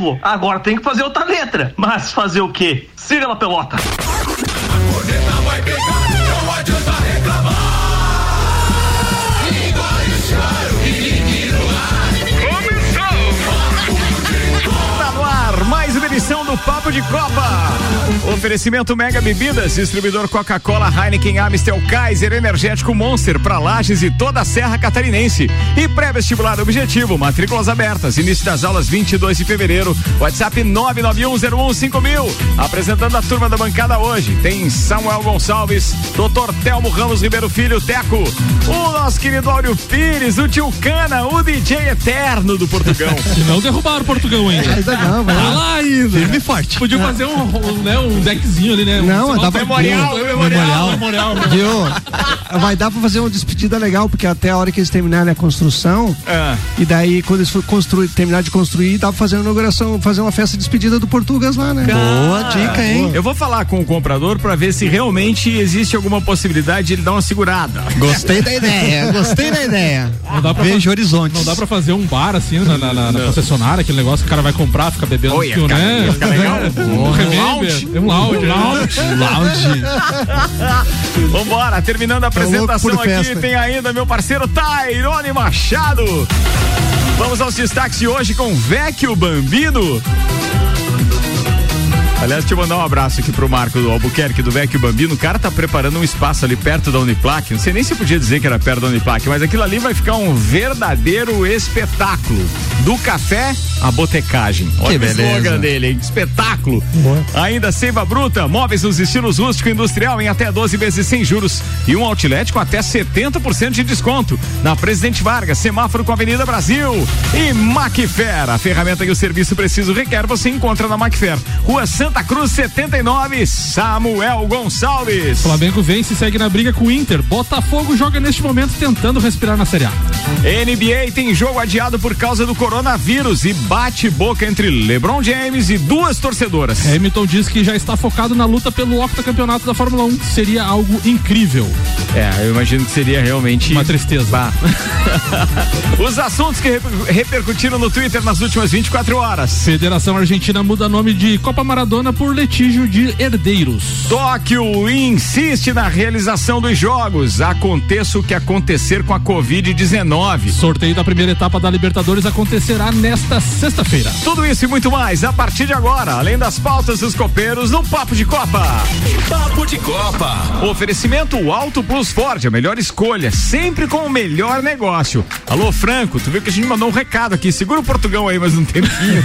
novo. Agora tem que fazer outra letra. Mas fazer o quê? Siga na pelota. A corneta vai pegar, não adianta reclamar. mais uma edição do Papo de Copa. Oferecimento Mega Bebidas, distribuidor Coca-Cola, Heineken, Amstel, Kaiser, Energético Monster para Lages e toda a Serra Catarinense. E pré-vestibular objetivo, matrículas abertas, início das aulas 22 de fevereiro. WhatsApp 991015000. Apresentando a turma da bancada hoje, tem Samuel Gonçalves, Dr. Telmo Ramos Ribeiro Filho, Teco, o nosso querido Áureo Pires, o Tio Cana, o DJ eterno do Portugão. não derrubaram o Portugão ainda. Ainda não, vai tá lá ainda. Firme forte. Podia fazer um, um, né, um deckzinho ali, né? Não, um, dá pra memorial, memorial, memorial, memorial, memorial. Vai dar pra fazer uma despedida legal, porque até a hora que eles terminarem a construção, é. e daí quando eles for construir, terminar de construir, dá pra fazer uma inauguração, fazer uma festa de despedida do Portugas lá, né? Boa dica, hein? Eu vou falar com o comprador pra ver se realmente existe alguma possibilidade de ele dar uma segurada. Gostei da ideia, gostei da ideia. Não dá pra Vejo horizontes. Não dá pra fazer um bar assim na, na, na, na concessionária, aquele negócio que o cara vai comprar, fica bebendo Oi, um né? Fica legal. Um lounge. Um lounge. Lounge. lounge. Vambora, terminando a apresentação aqui, festa. tem ainda meu parceiro Tairone Machado. Vamos aos destaques de hoje com Vecchio Bambino. Aliás, eu mandar um abraço aqui pro Marco do Albuquerque, do Vecchio Bambino. O cara tá preparando um espaço ali perto da Uniplac. Não sei nem se podia dizer que era perto da Uniplac, mas aquilo ali vai ficar um verdadeiro espetáculo. Do café à botecagem. Olha que o slogan dele, hein? Espetáculo. Boa. Ainda Seiva Bruta, móveis nos estilos rústico e industrial em até 12 vezes sem juros. E um outlet com até 70% de desconto. Na Presidente Vargas, semáforo com a Avenida Brasil. E Macfer, a ferramenta que o serviço preciso requer, você encontra na Macfer. Rua Santa Santa Cruz 79, Samuel Gonçalves. Flamengo vence e segue na briga com o Inter. Botafogo joga neste momento tentando respirar na Série A. NBA tem jogo adiado por causa do coronavírus e bate boca entre LeBron James e duas torcedoras. Hamilton diz que já está focado na luta pelo octacampeonato da Fórmula 1. Seria algo incrível. É, eu imagino que seria realmente uma tristeza. Os assuntos que repercutiram no Twitter nas últimas 24 horas. Federação Argentina muda nome de Copa Maradona por litígio de herdeiros. Tóquio insiste na realização dos jogos. Aconteça o que acontecer com a Covid-19. Sorteio da primeira etapa da Libertadores acontecerá nesta sexta-feira. Tudo isso e muito mais a partir de agora, além das pautas dos copeiros no Papo de Copa. Papo de Copa. Oferecimento Alto Plus Ford, a melhor escolha, sempre com o melhor negócio. Alô, Franco, tu viu que a gente mandou um recado aqui. Segura o Portugão aí mais um tempinho.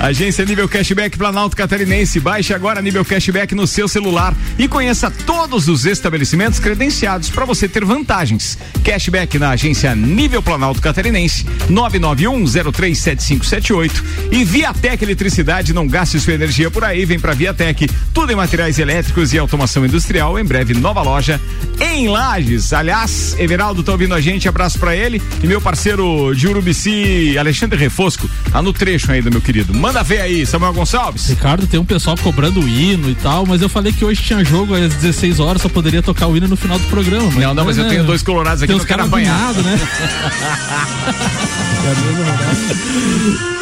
Agência Nível Cashback Planalto Planalto Catarinense. Baixe agora nível cashback no seu celular e conheça todos os estabelecimentos credenciados para você ter vantagens. Cashback na agência Nível Planalto Catarinense 991037578 e Viatec Eletricidade, não gaste sua energia por aí, vem para Viatec. Tudo em materiais elétricos e automação industrial. Em breve nova loja em Lages. Aliás, Everaldo tá ouvindo a gente, abraço para ele e meu parceiro de Urubici, Alexandre Refosco, tá no trecho ainda, meu querido. Manda ver aí, Samuel Gonçalves. Ricardo, tem um pessoal cobrando o hino e tal, mas eu falei que hoje tinha jogo às 16 horas, só poderia tocar o hino no final do programa. Mas não, não, mas, eu tenho dois colorados aqui, não quero apanhar. né?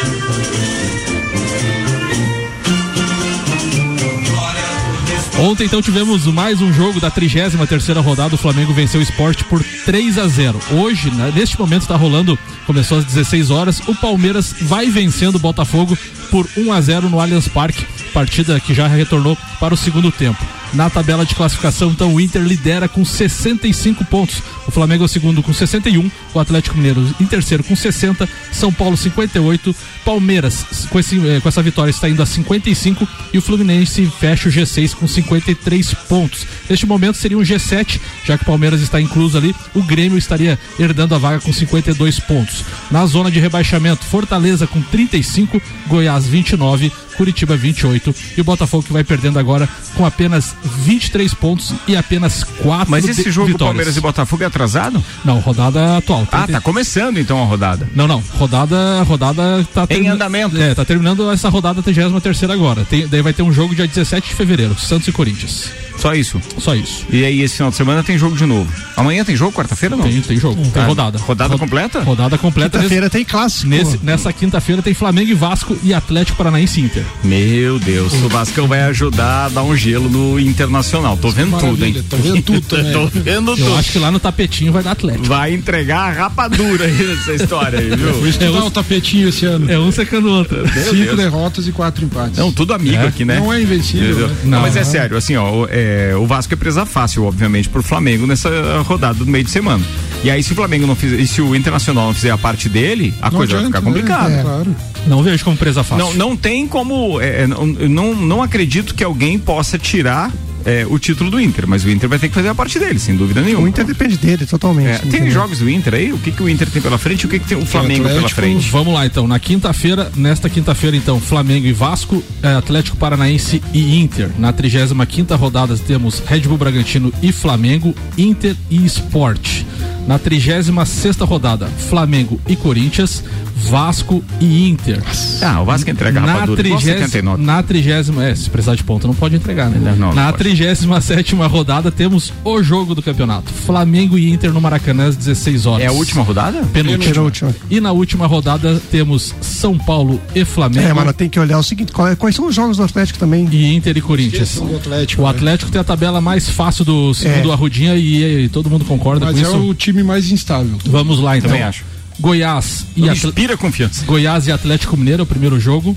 Ontem então tivemos mais um jogo da 33 terceira rodada. O Flamengo venceu o esporte por 3 a 0. Hoje, né, neste momento está rolando, começou às 16 horas. O Palmeiras vai vencendo o Botafogo por 1 a 0 no Allianz Parque, partida que já retornou para o segundo tempo. Na tabela de classificação, então, o Inter lidera com 65 pontos. O Flamengo é o segundo com 61, o Atlético Mineiro em terceiro com 60, São Paulo 58, Palmeiras com, esse, eh, com essa vitória está indo a 55 e o Fluminense fecha o G6 com 53 pontos. Neste momento seria um G7, já que o Palmeiras está incluso ali, o Grêmio estaria herdando a vaga com 52 pontos. Na zona de rebaixamento, Fortaleza com 35, Goiás 29, Curitiba 28 e o Botafogo que vai perdendo agora com apenas 23 pontos e apenas 4 Mas esse jogo vitórias. Palmeiras e Botafogo é atrasado? Não, rodada atual. Ah, tá começando então a rodada. Não, não. Rodada, rodada tá em andamento. É, tá terminando essa rodada 33 terceira agora. Tem, daí vai ter um jogo dia 17 de fevereiro, Santos e Corinthians. Só isso? Só isso. E aí, esse final de semana tem jogo de novo. Amanhã tem jogo, quarta-feira não? Tem, tem jogo. Tem Ah, rodada. Rodada completa? Rodada completa. Quinta-feira tem clássico. Nesse, nessa quinta-feira tem Flamengo e Vasco e Atlético Paranaense Inter. Meu Deus, o Vascão vai ajudar a dar um gelo no Internacional. Tô vendo tudo, hein? Maravilha, tô vendo tudo também. Tô vendo Eu tudo. acho que lá no tapetinho vai dar Atlético. Vai entregar a rapadura aí nessa história aí, viu? Vou estudar o tapetinho esse ano. É um secando o outro. Cinco Deus. derrotas e quatro empates. Não, tudo amigo É. aqui, né? Não é invencível. Né? Não, Não, mas é sério, assim, ó, o, é, o Vasco é presa fácil, obviamente, pro Flamengo nessa rodada do meio de semana. E aí, se o Flamengo não fizer, e se o Internacional não fizer a parte dele, a Não coisa vai adianta, ficar complicada. né? Claro. Não vejo como presa fácil. Não, não tem como. É, é, não, eu não, não acredito que alguém possa tirar é, o título do Inter, mas o Inter vai ter que fazer a parte dele, sem dúvida nenhuma. O Inter depende dele totalmente. É, tem entendeu? jogos do Inter aí? O que, que o Inter tem pela frente e o que, que tem o Flamengo pela Atlético, frente? Vamos lá então, na quinta-feira, nesta quinta-feira então, Flamengo e Vasco, eh, Atlético Paranaense e Inter. Na 35 quinta rodada temos Red Bull Bragantino e Flamengo, Inter e Sport. Na 36 sexta rodada, Flamengo e Corinthians, Vasco e Inter. Ah, o Vasco entrega Na rapadura 79. na trigésima, é, se precisar de ponto não pode entregar, né? Não, não na pode. 37 rodada temos o jogo do campeonato. Flamengo e Inter no Maracanã às 16 horas. É a última rodada? penúltima. Penúltima. E na última rodada temos São Paulo e Flamengo. É, mas tem que olhar o seguinte: qual é- quais são os jogos do Atlético também? E Inter e Corinthians. Do Atlético, o né? Atlético tem a tabela mais fácil do segundo É. Arrudinha e, e todo mundo concorda Mas com é isso. o time mais instável. Vamos lá então. Também acho. Goiás e inspira confiança. Goiás e Atlético Mineiro é o primeiro jogo.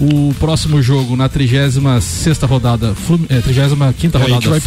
O próximo jogo na 36 rodada, Flum, é, 35 É, rodada,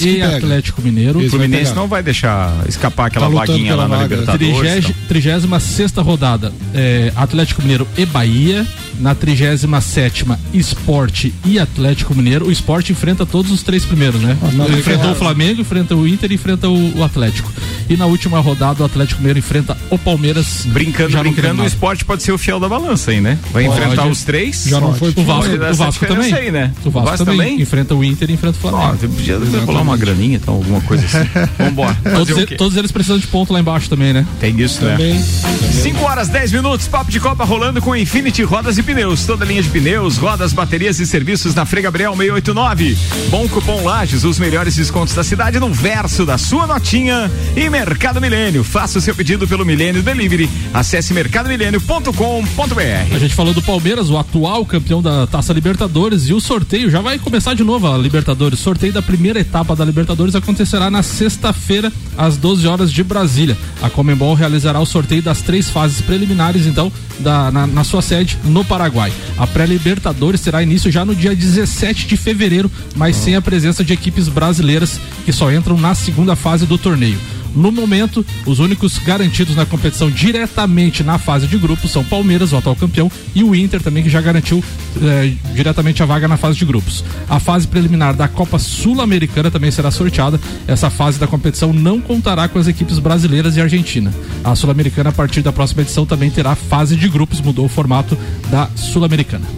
que e pega. Atlético Mineiro. O Fluminense não vai deixar escapar aquela Tá vaguinha lá na vaga. Libertadores. Trigésima- então. 36 rodada, é, Atlético Mineiro e Bahia. Na 37 Esporte e Atlético Mineiro. O Esporte enfrenta todos os três primeiros, né? Ele enfrentou o Flamengo, enfrenta o Inter e enfrenta o, o Atlético. E na última rodada, o Atlético Mineiro enfrenta o Palmeiras. Brincando, já brincando, o esporte pode ser o fiel da balança aí, né? Vai Pode. enfrentar os três. Já não foi O Vasco, o Vasco também. aí, né? O Vasco, O Vasco também. também? Enfrenta o Inter e enfrenta o Ó, Flamengo. você podia rolar uma graninha, então, alguma coisa assim. Vambora. Todos, e- todos eles precisam de ponto lá embaixo também, né? Tem isso, né? Também. 5 horas 10 minutos, papo de Copa rolando com Infinity Rodas e Pneus. Toda linha de pneus, rodas, baterias e serviços na Frei Gabriel 689. Bom cupom Lages, os melhores descontos da cidade no verso da sua notinha. E Mercado Milênio. Faça o seu pedido pelo Milênio Delivery. Acesse mercadomilênio.com.br. A gente falou do Palmeiras, o atual campeão da Taça Libertadores, e o sorteio já vai começar de novo a Libertadores. Sorteio da primeira etapa da Libertadores acontecerá na sexta-feira, às 12 horas de Brasília. A Comembol realizará o sorteio das três fases preliminares, então, da, na, na sua sede no Paraguai. A pré-Libertadores terá início já no dia 17 de fevereiro, mas sem a presença de equipes brasileiras que só entram na segunda fase do torneio. No momento, os únicos garantidos na competição diretamente na fase de grupos são Palmeiras, o atual campeão, e o Inter também, que já garantiu eh, diretamente a vaga na fase de grupos. A fase preliminar da Copa Sul-Americana também será sorteada. Essa fase da competição não contará com as equipes brasileiras e argentina. A Sul-Americana, a partir da próxima edição, também terá fase de grupos, mudou o formato da Sul-Americana.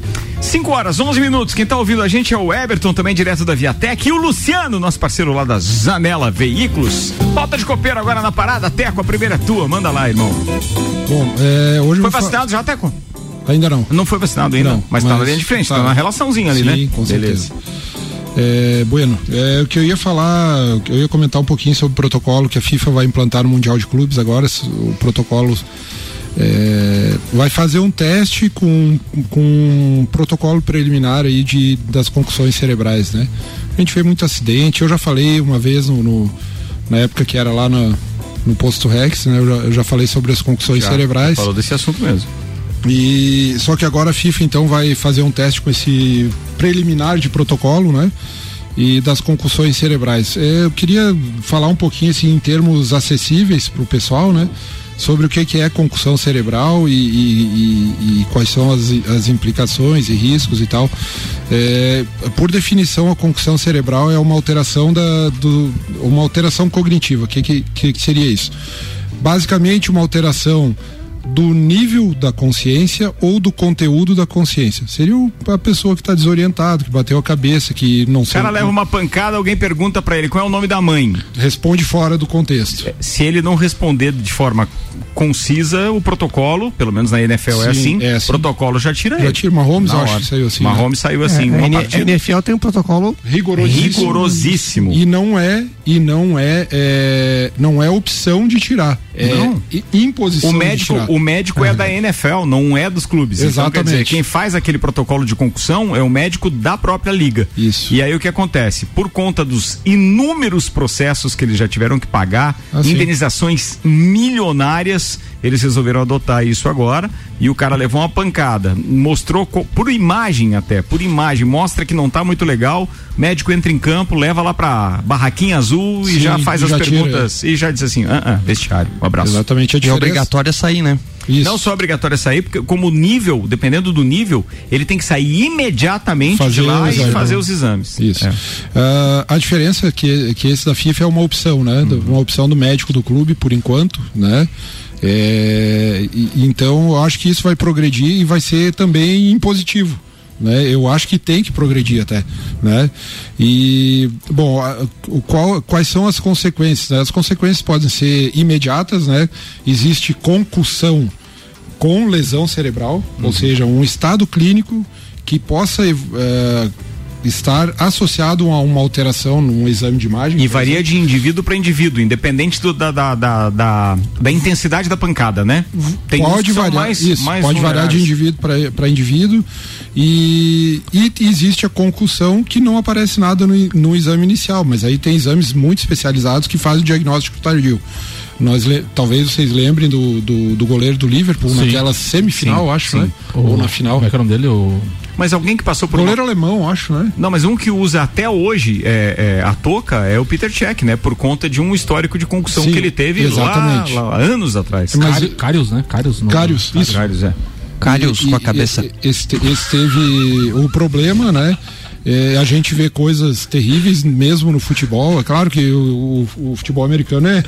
5 horas, 11 minutos. Quem tá ouvindo a gente é o Everton, também direto da Viatec, e o Luciano, nosso parceiro lá da Zanela Veículos. Falta de copeiro agora na parada. Teco, a primeira é tua. Manda lá, irmão. Bom, é, hoje Foi vacinado já, Teco? Ainda não. Não foi vacinado ainda, Não, mas, tá na mas linha de frente, tá, tá. na relaçãozinha ali, Sim, né? com Beleza. certeza. É, bueno, é, o que eu ia falar, eu ia comentar um pouquinho sobre o protocolo que a FIFA vai implantar no Mundial de Clubes agora. O protocolo é, vai fazer um teste com, com um protocolo preliminar aí de, das concussões cerebrais, né? A gente vê muito acidente. Eu já falei uma vez no, no- na época que era lá na- no posto Rex, né? Eu já, eu já falei sobre as concussões Já, cerebrais. Falou desse assunto mesmo. E só que agora a FIFA então vai fazer um teste com esse preliminar de protocolo, né? E das concussões cerebrais. É, eu queria falar um pouquinho assim em termos acessíveis para o pessoal, né? Sobre o que, que é concussão cerebral e, e- e- e quais são as, as implicações e riscos e tal. É, por definição, a concussão cerebral é uma alteração da, do, uma alteração cognitiva. O que, que, que que seria isso? Basicamente, uma alteração do nível da consciência ou do conteúdo da consciência. Seria a pessoa que está desorientada, que bateu a cabeça, que não sabe. O cara leva uma pancada, alguém pergunta para ele qual é o nome da mãe. Responde fora do contexto. É, se ele não responder de forma concisa, o protocolo, pelo menos na NFL é Sim, é assim, é assim. protocolo já tira já ele. Já tira, Mahomes acho que saiu assim. Mahomes né? saiu assim. É, a NFL tem um protocolo rigorosíssimo. rigorosíssimo. E não é, e não é, é não é opção de tirar. É não. imposição o médico, de tirar. O médico é da NFL, não é dos clubes. Exatamente. Então, dizer, quem faz aquele protocolo de concussão é o médico da própria liga. Isso. E aí o que acontece? Por conta dos inúmeros processos que eles já tiveram que pagar, ah, indenizações milionárias, eles resolveram adotar isso agora e o cara levou uma pancada. Mostrou por imagem até, por imagem, mostra que não tá muito legal. Médico entra em campo, leva lá pra barraquinha azul Sim, e já faz as perguntas tira. e já diz assim: ah, ah, vestiário, um abraço. Exatamente a diferença. E é obrigatório sair, né? Isso. Não só obrigatório sair, porque como nível, dependendo do nível, ele tem que sair imediatamente fazer de lá e fazer os exames. Isso. É. Uh, a diferença é que, que esse da FIFA é uma opção, né? Uhum. Uma opção do médico do clube, por enquanto, né? É, e, então, eu acho que isso vai progredir e vai ser também impositivo. Né? Eu acho que tem que progredir até, né? E bom, a, o qual, quais são as consequências? Né? As consequências podem ser imediatas, né? Existe concussão com lesão cerebral, uhum. ou seja, um estado clínico que possa uh, estar associado a uma alteração num exame de imagem. E varia exemplo. de indivíduo para indivíduo, independente do, da, da, da, da, da intensidade da pancada, né? Tem pode variar, mais, isso, mais pode variar de indivíduo para indivíduo e, e existe a concussão que não aparece nada no, no exame inicial, mas aí tem exames muito especializados que fazem o diagnóstico tardio. Nós talvez vocês lembrem do, do, do goleiro do Liverpool sim. naquela semifinal, sim, acho, sim. né? O, Ou na final. Como é que é o nome dele? O... Mas alguém que passou por. Goleiro uma... alemão, acho, né? Não, mas um que usa até hoje é, é, a toca é o Peter Cech, né? Por conta de um histórico de concussão Sim, que ele teve exatamente. Lá, lá, anos atrás. Mas, Carius, né? Carius. Carius, isso. Carius, é. Carius com a cabeça. Esse, esse teve o problema, né? É, a gente vê coisas terríveis mesmo no futebol. É claro que o, o, o, futebol americano é.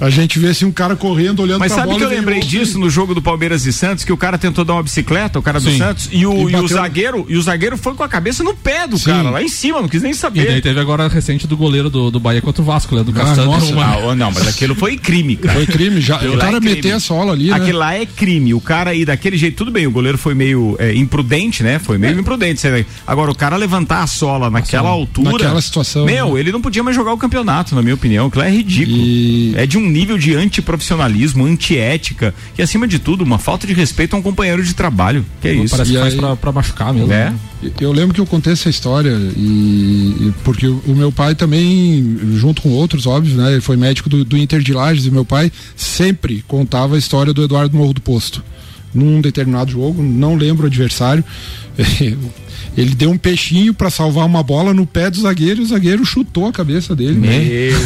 A gente vê assim um cara correndo, olhando Mas pra sabe que eu lembrei disso no jogo do Palmeiras e Santos, que o cara tentou dar uma bicicleta, o cara do Sim. Santos, e o, e, e o zagueiro, e o zagueiro foi com a cabeça no pé do Sim. cara, lá em cima, não quis nem saber. E daí teve agora recente do goleiro do, do Bahia contra o Vasco, né? Do ah, nossa, uma... não, mas aquilo foi crime, cara. Foi crime, já. o cara é meter a sola ali. Né? Aquilo lá é crime. O cara ir daquele jeito, tudo bem, o goleiro foi meio é, imprudente, né? Foi meio é. imprudente. Agora, o cara levantar a sola na naquela altura. Naquela situação. Meu, né? ele não podia mais jogar o campeonato, na minha opinião. Aquilo é ridículo. E... É de um nível de antiprofissionalismo, antiética e, acima de tudo, uma falta de respeito a um companheiro de trabalho. Que é isso. Parece e que aí... faz pra, pra machucar mesmo. É. Né? Eu lembro que eu contei essa história e, e porque o, o, meu pai também, junto com outros, óbvio, né? Ele foi médico do, do Inter de Lages e meu pai sempre contava a história do Eduardo Morro do Posto num determinado jogo, não lembro o adversário. Ele deu um peixinho para salvar uma bola no pé do zagueiro e o zagueiro chutou a cabeça dele, né?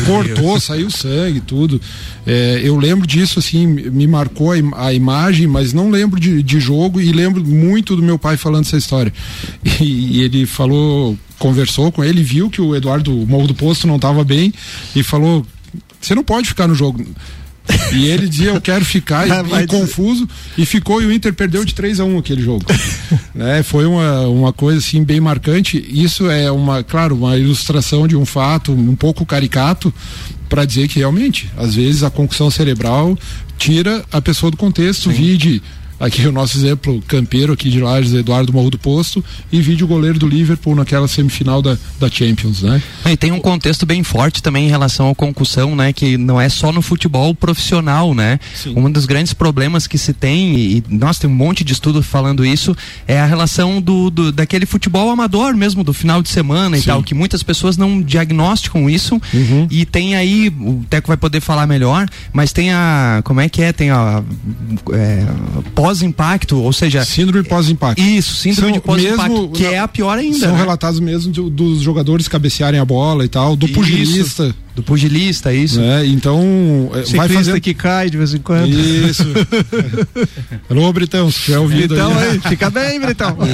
Cortou, Deus. saiu sangue, tudo. É, eu lembro disso, assim, me marcou a, im a imagem, mas não lembro de, de, jogo e lembro muito do meu pai falando essa história. E, e ele falou, conversou com ele, viu que o Eduardo Morro do Posto não estava bem e falou: você não pode ficar no jogo. E ele dizia, eu quero ficar, e, e confuso, e ficou, e o Inter perdeu de 3 a 1 aquele jogo. né? Foi uma, uma coisa assim bem marcante. Isso é uma, claro, uma ilustração de um fato um pouco caricato para dizer que realmente, às vezes a concussão cerebral tira a pessoa do contexto, Sim. vide aqui o nosso exemplo campeiro aqui de Lages, Eduardo Morro do Posto, e vídeo goleiro do Liverpool naquela semifinal da, da Champions, né? E tem um contexto bem forte também em relação à concussão, né? Que não é só no futebol profissional, né? Sim. Um dos grandes problemas que se tem, e nós tem um monte de estudo falando isso, é a relação do, do daquele futebol amador mesmo, do final de semana e Sim. tal, que muitas pessoas não diagnosticam isso, uhum. e tem aí, o Teco vai poder falar melhor, mas tem a, como é que é, tem a é, pós-impacto, ou seja. Síndrome pós-impacto. Isso, síndrome são de pós-impacto, que é a pior ainda. São né? relatados mesmo de, dos jogadores cabecearem a bola e tal, do pugilista. Do pugilista, isso. É, então, Ciclista vai fazer que cai de vez em quando. Isso. Alô, Britão, se tiver ouvido então, aí. aí. Fica bem, Britão.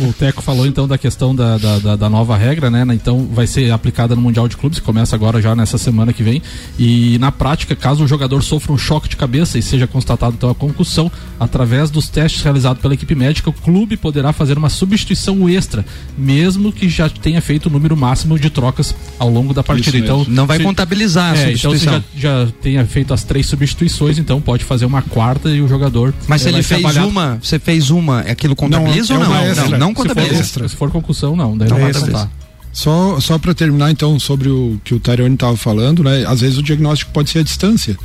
O, o Teco falou então da questão da, da, da, da, nova regra, né? Então vai ser aplicada no Mundial de Clubes, que começa agora já nessa semana que vem. E na prática, caso o jogador sofra um choque de cabeça e seja constatado então a concussão, através dos testes realizados pela equipe médica, o clube poderá fazer uma substituição extra, mesmo que já tenha feito o número máximo de trocas ao longo da partida. Então não vai se, contabilizar a é, substituição. Então se já, já tenha feito as três substituições, então pode fazer uma quarta e o jogador. Mas se ele fez uma, você fez uma, aquilo contabiliza não, ou é não? Não, não contabiliza. Se for, se for concussão, não. Daí não, não vai contar. Só, só para terminar então sobre o que o Tarione estava falando, né? Às vezes o diagnóstico pode ser a distância,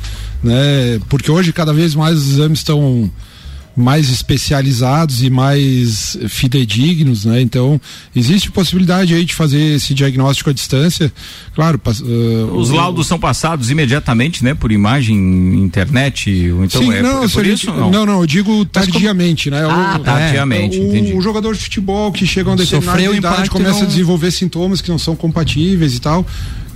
né? Porque hoje cada vez mais os exames estão mais especializados e mais fidedignos, né? Então, existe possibilidade aí de fazer esse diagnóstico à distância. Claro, uh, os laudos são passados imediatamente, né? Por imagem, internet, então Sim, é, não, é por isso? Não? não, não, eu digo tardiamente, como... né? Ah, o, tardiamente, é, entendi. O jogador de futebol que chega a uma determinada Sofreu idade começa não... a desenvolver sintomas que não são compatíveis e tal.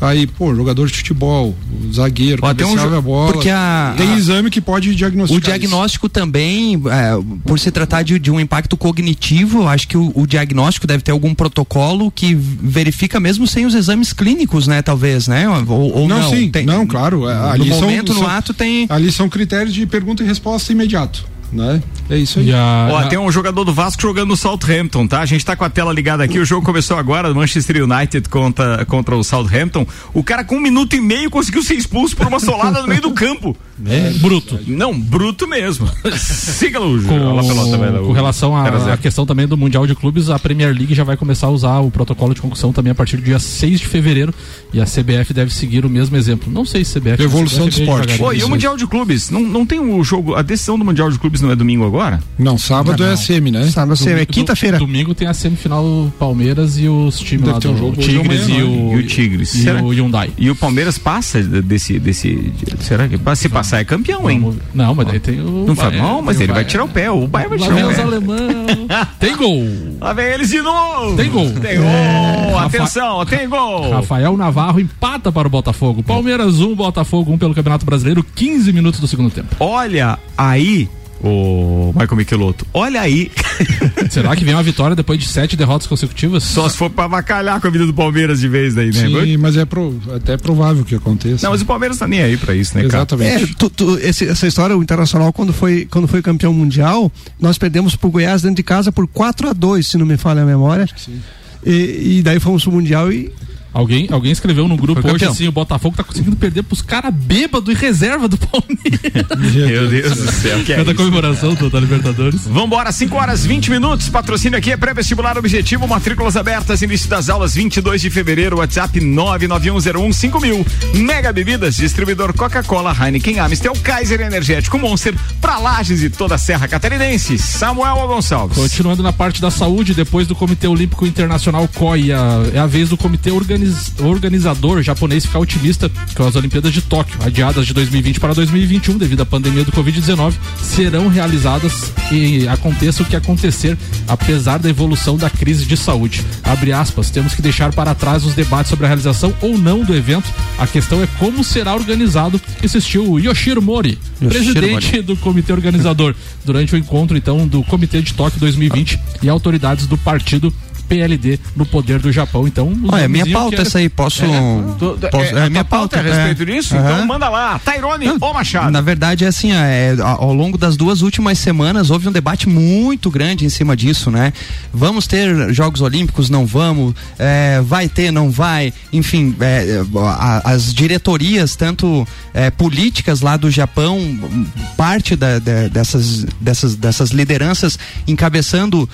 Aí, pô, jogador de futebol, zagueiro, Pode um a bola. Porque a, tem a, exame que pode diagnosticar. O diagnóstico isso. também, é, por se tratar de, de, um impacto cognitivo, acho que o, o, diagnóstico deve ter algum protocolo que verifica mesmo sem os exames clínicos, né? Talvez, né? Ou, ou não, não, sim, tem, não, claro. É, ali no momento, são, no ato tem. Ali são critérios de pergunta e resposta imediato né? É isso aí. A, Ó, a... tem um jogador do Vasco jogando no Southampton, tá? A gente tá com a tela ligada aqui, o jogo começou agora, Manchester United contra, contra o Southampton. O cara com um minuto e meio conseguiu ser expulso por uma solada no meio do campo. É, bruto. Não, bruto mesmo. Siga o com, pelota, velho, com relação à questão também do Mundial de Clubes, a Premier League já vai começar a usar o protocolo de concussão também a partir do dia 6 de fevereiro e a CBF deve seguir o mesmo exemplo. Não sei se CBF... Evolução do esporte. Pô, e o Mundial de Clubes? Não, não tem o jogo, a decisão do Mundial de Clubes não é domingo agora? Não, sábado não, é a semi, né? Sábado é semi, é quinta-feira. Domingo tem a semifinal Palmeiras e os times Deve lá do um jogo Tigres e, o, e o Tigres. E será? o Hyundai. E o Palmeiras passa desse, desse, será que se passar é campeão, hein? Não, mas daí tem o Não, Bahia, não mas ele vai tirar o pé, o Bahia vai tirar o pé. alemão. tem gol. Lá vem eles de novo. Tem gol. Tem gol. É. Atenção, Rafa... tem gol. Rafael Navarro empata para o Botafogo. Palmeiras 1, um, Botafogo 1 um pelo Campeonato Brasileiro, 15 minutos do segundo tempo. Olha aí o Michael Michelotto. Olha aí. Será que vem uma vitória depois de sete derrotas consecutivas? Só se for pra avacalhar com a vida do Palmeiras de vez daí, né? Sim, mas é pro, até provável que aconteça. Não, mas o Palmeiras tá nem aí pra isso, né, cara? Exatamente. É, tu, tu, esse, essa história, o Internacional, quando foi, quando foi campeão mundial, nós perdemos pro Goiás dentro de casa por 4 a 2 se não me falha a memória. Sim. E, e daí fomos pro Mundial e Alguém, alguém escreveu no grupo hoje assim: o Botafogo tá conseguindo perder pros caras bêbados e reserva do Palmeiras. Meu Deus do céu. Que é Cada comemoração do, da Libertadores. Vambora, 5 horas 20 minutos. Patrocínio aqui é pré-vestibular objetivo, matrículas abertas, início das aulas 22 de fevereiro. WhatsApp 991015000. Mega Bebidas, distribuidor Coca-Cola, Heineken, Amstel, Kaiser Energético Monster, pra Lages e toda a Serra Catarinense. Samuel Gonçalves. Continuando na parte da saúde, depois do Comitê Olímpico Internacional COI, é a vez do Comitê Organizado organizador japonês ficar otimista que as Olimpíadas de Tóquio, adiadas de 2020 para 2021 devido à pandemia do Covid-19, serão realizadas e aconteça o que acontecer, apesar da evolução da crise de saúde. Abre aspas, temos que deixar para trás os debates sobre a realização ou não do evento. A questão é como será organizado, insistiu Yoshiro Mori, Yoshiro presidente Mori. do comitê organizador, durante o encontro então do Comitê de Tóquio 2020 e autoridades do partido PLD no poder do Japão. Então, Olha, minha pauta essa aí, posso. É, posso é, é minha pauta, pauta a respeito é. disso? Uhum. Então manda lá, Tairone ou Machado. Na verdade, é assim, é, ao longo das duas últimas semanas houve um debate muito grande em cima disso, né? Vamos ter Jogos Olímpicos? Não vamos? É, vai ter? Não vai? Enfim, é, a, as diretorias, tanto é, políticas lá do Japão, parte da, da, dessas, dessas, dessas lideranças encabeçando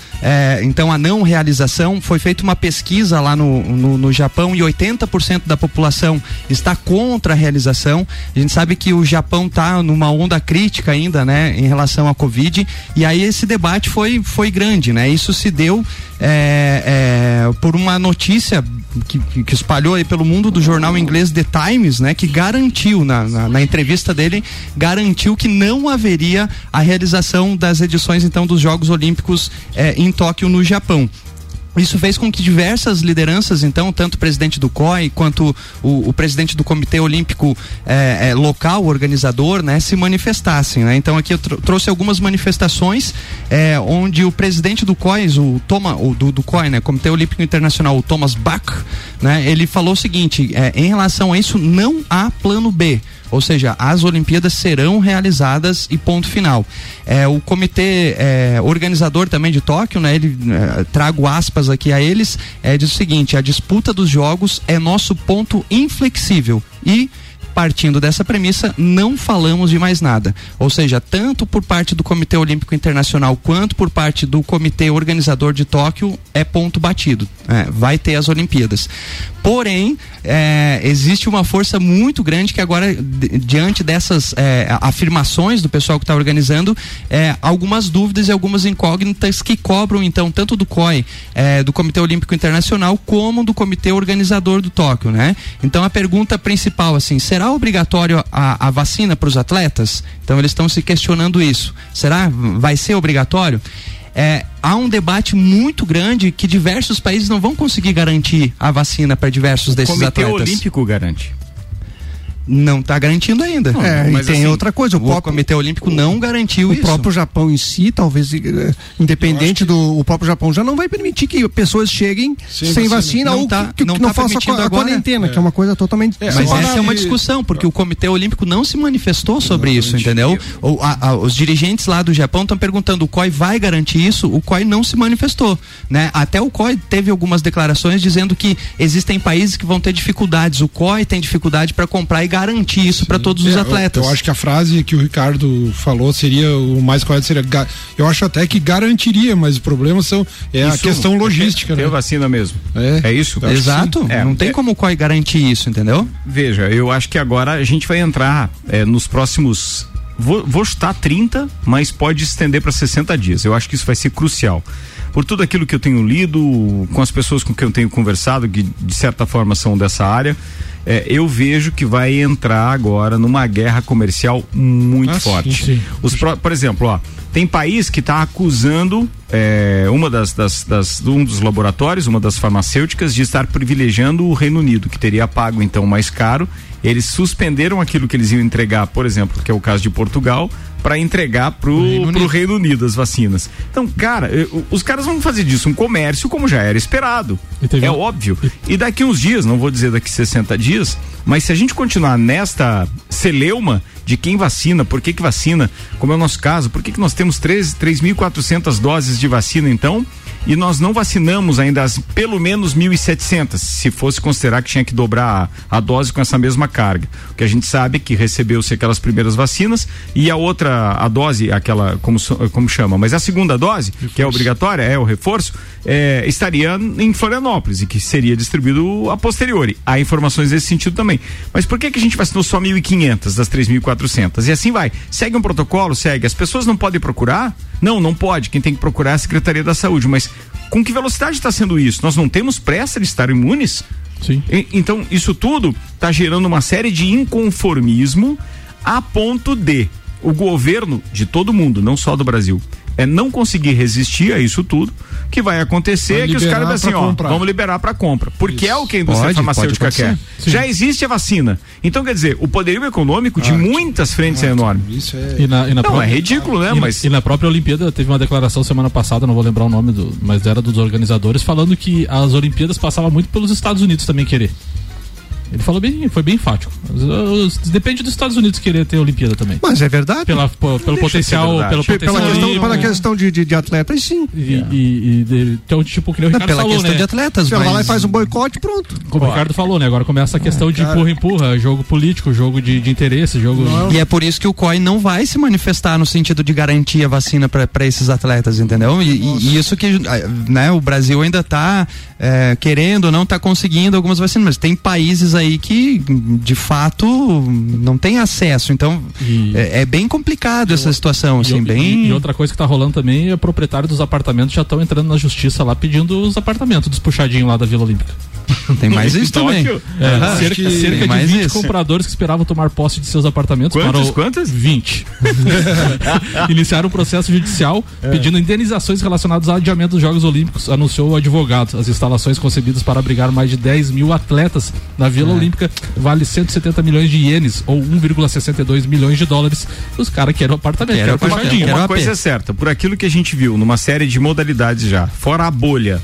então a não realização população, foi feita uma pesquisa lá no, no, no Japão e 80% da população está contra a realização. A gente sabe que o Japão está numa onda crítica ainda, né, em relação à Covid, e aí esse debate foi, foi grande, né? Isso se deu é, é, por uma notícia que, que, espalhou aí pelo mundo do jornal inglês The Times, né, que garantiu na, na, na, entrevista dele garantiu que não haveria a realização das edições então dos Jogos Olímpicos é, em Tóquio no Japão. Isso fez com que diversas lideranças, então, tanto o presidente do COI quanto o, o presidente do Comitê Olímpico é, é, local, organizador, né, se manifestassem. Né? Então aqui eu tr trouxe algumas manifestações é, onde o presidente do COI, o Toma, o, do, do COI, né, Comitê Olímpico Internacional, o Thomas Bach, né, ele falou o seguinte: em relação a isso, não há plano B. Ou seja, as Olimpíadas serão realizadas e ponto final. É, o comitê é, organizador também de Tóquio, né, ele é, trago aspas aqui a eles, é, diz o seguinte: a disputa dos jogos é nosso ponto inflexível e partindo dessa premissa, não falamos de mais nada. Ou seja, tanto por parte do Comitê Olímpico Internacional quanto por parte do Comitê Organizador de Tóquio, é ponto batido. É, vai ter as Olimpíadas. Porém, é, existe uma força muito grande que agora, diante dessas é, afirmações do pessoal que está organizando, é, algumas dúvidas e algumas incógnitas que cobram, então, tanto do COI, é, do Comitê Olímpico Internacional, como do Comitê Organizador do Tóquio, né? Então, a pergunta principal, assim, será obrigatório a, a vacina para os atletas? Então, eles estão se questionando isso. Será? Vai ser obrigatório? é, há um debate muito grande que diversos países não vão conseguir garantir a vacina para diversos desses Comitê atletas. O Comitê Olímpico garante. Não está garantindo ainda. Não, é, mas tem assim, outra coisa. O, o próprio Comitê Olímpico o, não garantiu o isso. O próprio Japão em si, talvez, eh, independente que... do. O próprio Japão já não vai permitir que pessoas cheguem sem, sem vacina, não ou tá, que, não, que tá não faça a, a quarentena, é. que é uma coisa totalmente. É, mas essa é uma discussão, porque o Comitê Olímpico não se manifestou sobre isso, entendeu? A, a, os dirigentes lá do Japão estão perguntando: o COI vai garantir isso? O COI não se manifestou. Né? Até o COI teve algumas declarações dizendo que existem países que vão ter dificuldades. O COI tem dificuldade para comprar e garantir isso para todos os é, atletas. Eu, eu, acho que a frase que o Ricardo falou seria o mais correto seria eu acho até que garantiria, mas o problema são é isso, a questão logística, é, né? vacina mesmo. É, é isso? Exato. É, não tem é. como o COI garantir isso, entendeu? Veja, eu acho que agora a gente vai entrar é, nos próximos Vou, vou chutar 30, mas pode estender para 60 dias. Eu acho que isso vai ser crucial. Por tudo aquilo que eu tenho lido, com as pessoas com quem eu tenho conversado, que de certa forma são dessa área, é, eu vejo que vai entrar agora numa guerra comercial muito ah, forte. Sim, sim. Os, por exemplo, ó, tem país que está acusando é, uma das, das, das, um dos laboratórios, uma das farmacêuticas, de estar privilegiando o Reino Unido, que teria pago então mais caro. Eles suspenderam aquilo que eles iam entregar, por exemplo, que é o caso de Portugal, para entregar pro, Reino, pro Reino Unido as vacinas. Então, cara, os caras vão fazer disso um comércio como já era esperado. É óbvio. E daqui uns dias, não vou dizer daqui 60 dias, mas se a gente continuar nesta celeuma de quem vacina, por que que vacina, como é o nosso caso, por que que nós temos 3.400 doses de vacina então? E nós não vacinamos ainda as pelo menos 1.700, se fosse considerar que tinha que dobrar a, a, dose com essa mesma carga. O que a gente sabe é que recebeu-se aquelas primeiras vacinas e a outra, a dose, aquela, como, como chama, mas a segunda dose, reforço. que é obrigatória, é o reforço, é, estaria em Florianópolis e que seria distribuído a posteriori. Há informações nesse sentido também. Mas por que, que a gente vacinou só 1.500 das 3.400? E assim vai. Segue um protocolo? Segue. As pessoas não podem procurar? Não, não pode. Quem tem que procurar é a Secretaria da Saúde. Mas com que velocidade está sendo isso? Nós não temos pressa de estar imunes? Sim. E, então, isso tudo está gerando uma série de inconformismo a ponto de o governo de todo mundo, não só do Brasil, é não conseguir resistir a isso tudo, que vai acontecer vai é que os caras assim, ó, comprar. vamos liberar para compra. Porque isso. é o que a indústria pode, farmacêutica pode quer. Sim. Já existe a vacina. Então, quer dizer, o poderio econômico de muitas frentes é enorme. Isso é... E na, e na não, própria... é ridículo, né? E, mas... e na própria Olimpíada teve uma declaração semana passada, não vou lembrar o nome, do, mas era dos organizadores, falando que as Olimpíadas passavam muito pelos Estados Unidos também querer. Ele falou bem, foi bem enfático. Depende dos Estados Unidos querer ter a Olimpíada também. Mas é verdade. Pela, pelo, potencial, pelo potencial. Pela questão, pela questão de, de, de atletas, sim. E, é. e, e então, tipo, que nem o Ricardo pela falou, questão né? de atletas, Você mas... vai lá e faz um boicote pronto. Como o Ricardo falou, né? Agora começa a questão é, de empurra-empurra, jogo político, jogo de, de interesse, jogo. Não. E é por isso que o COI não vai se manifestar no sentido de garantir a vacina para esses atletas, entendeu? E, e, isso que né, o Brasil ainda está é, querendo, não está conseguindo algumas vacinas, mas tem países aí que de fato não tem acesso. Então e... é, é, bem complicado essa situação, assim, e, bem. E, outra coisa que está rolando também é proprietário dos apartamentos já estão entrando na justiça lá pedindo os apartamentos dos puxadinhos lá da Vila Olímpica. Tem mais isso também. É, cerca, que... cerca de 20 isso. compradores que esperavam tomar posse de seus apartamentos Quantos, o... Quantas? 20. Iniciaram um processo judicial é. pedindo indenizações relacionadas ao adiamento dos Jogos Olímpicos, anunciou o advogado. As instalações concebidas para abrigar mais de 10 mil atletas na Vila é. Olímpica vale 170 milhões de ienes ou 1,62 milhões de dólares. Os caras querem o apartamento. Quero apartamento. Uma, uma coisa é certa, por aquilo que a gente viu numa série de modalidades já, fora a bolha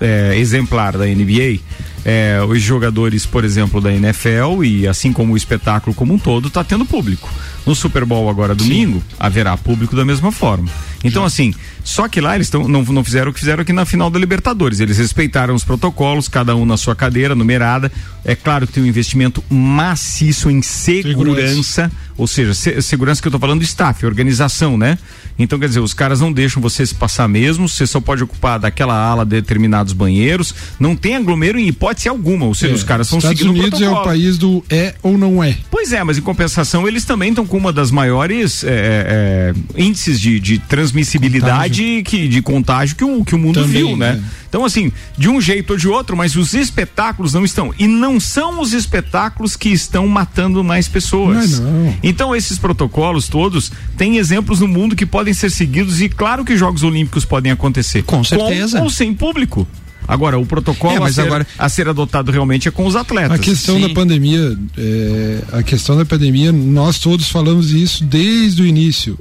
é, exemplar da NBA, é, os jogadores, por exemplo, da NFL e assim como o espetáculo como um todo, está tendo público. No Super Bowl agora domingo, Sim. haverá público da mesma forma. Então, assim, só que lá eles tão, não, não fizeram o que fizeram aqui na final da Libertadores. Eles respeitaram os protocolos, cada um na sua cadeira, numerada. É claro que tem um investimento maciço em segurança, segurança. Ou seja, se, segurança que eu estou falando, staff, organização, né? Então, quer dizer, os caras não deixam você se passar mesmo, você só pode ocupar daquela ala determinados banheiros, não tem aglomero em hipótese alguma, ou seja, é, os caras seguindo Estados Unidos é o país do é ou não é. Pois é, mas em compensação eles também estão com uma das maiores é, é, índices de, de transmissibilidade contágio. Que, de contágio que o, que o mundo também, viu, né? É. Então, assim, de um jeito ou de outro, mas os espetáculos não estão. E não são os espetáculos que estão matando mais pessoas. Não, não. Então, esses protocolos todos têm exemplos no mundo que podem ser seguidos e claro que Jogos Olímpicos podem acontecer. Com certeza. Com ou sem público. Agora, o protocolo é, a, ser, agora... a, ser, adotado realmente é com os atletas. A questão Sim. da pandemia, é, a questão da pandemia, nós todos falamos isso desde o início.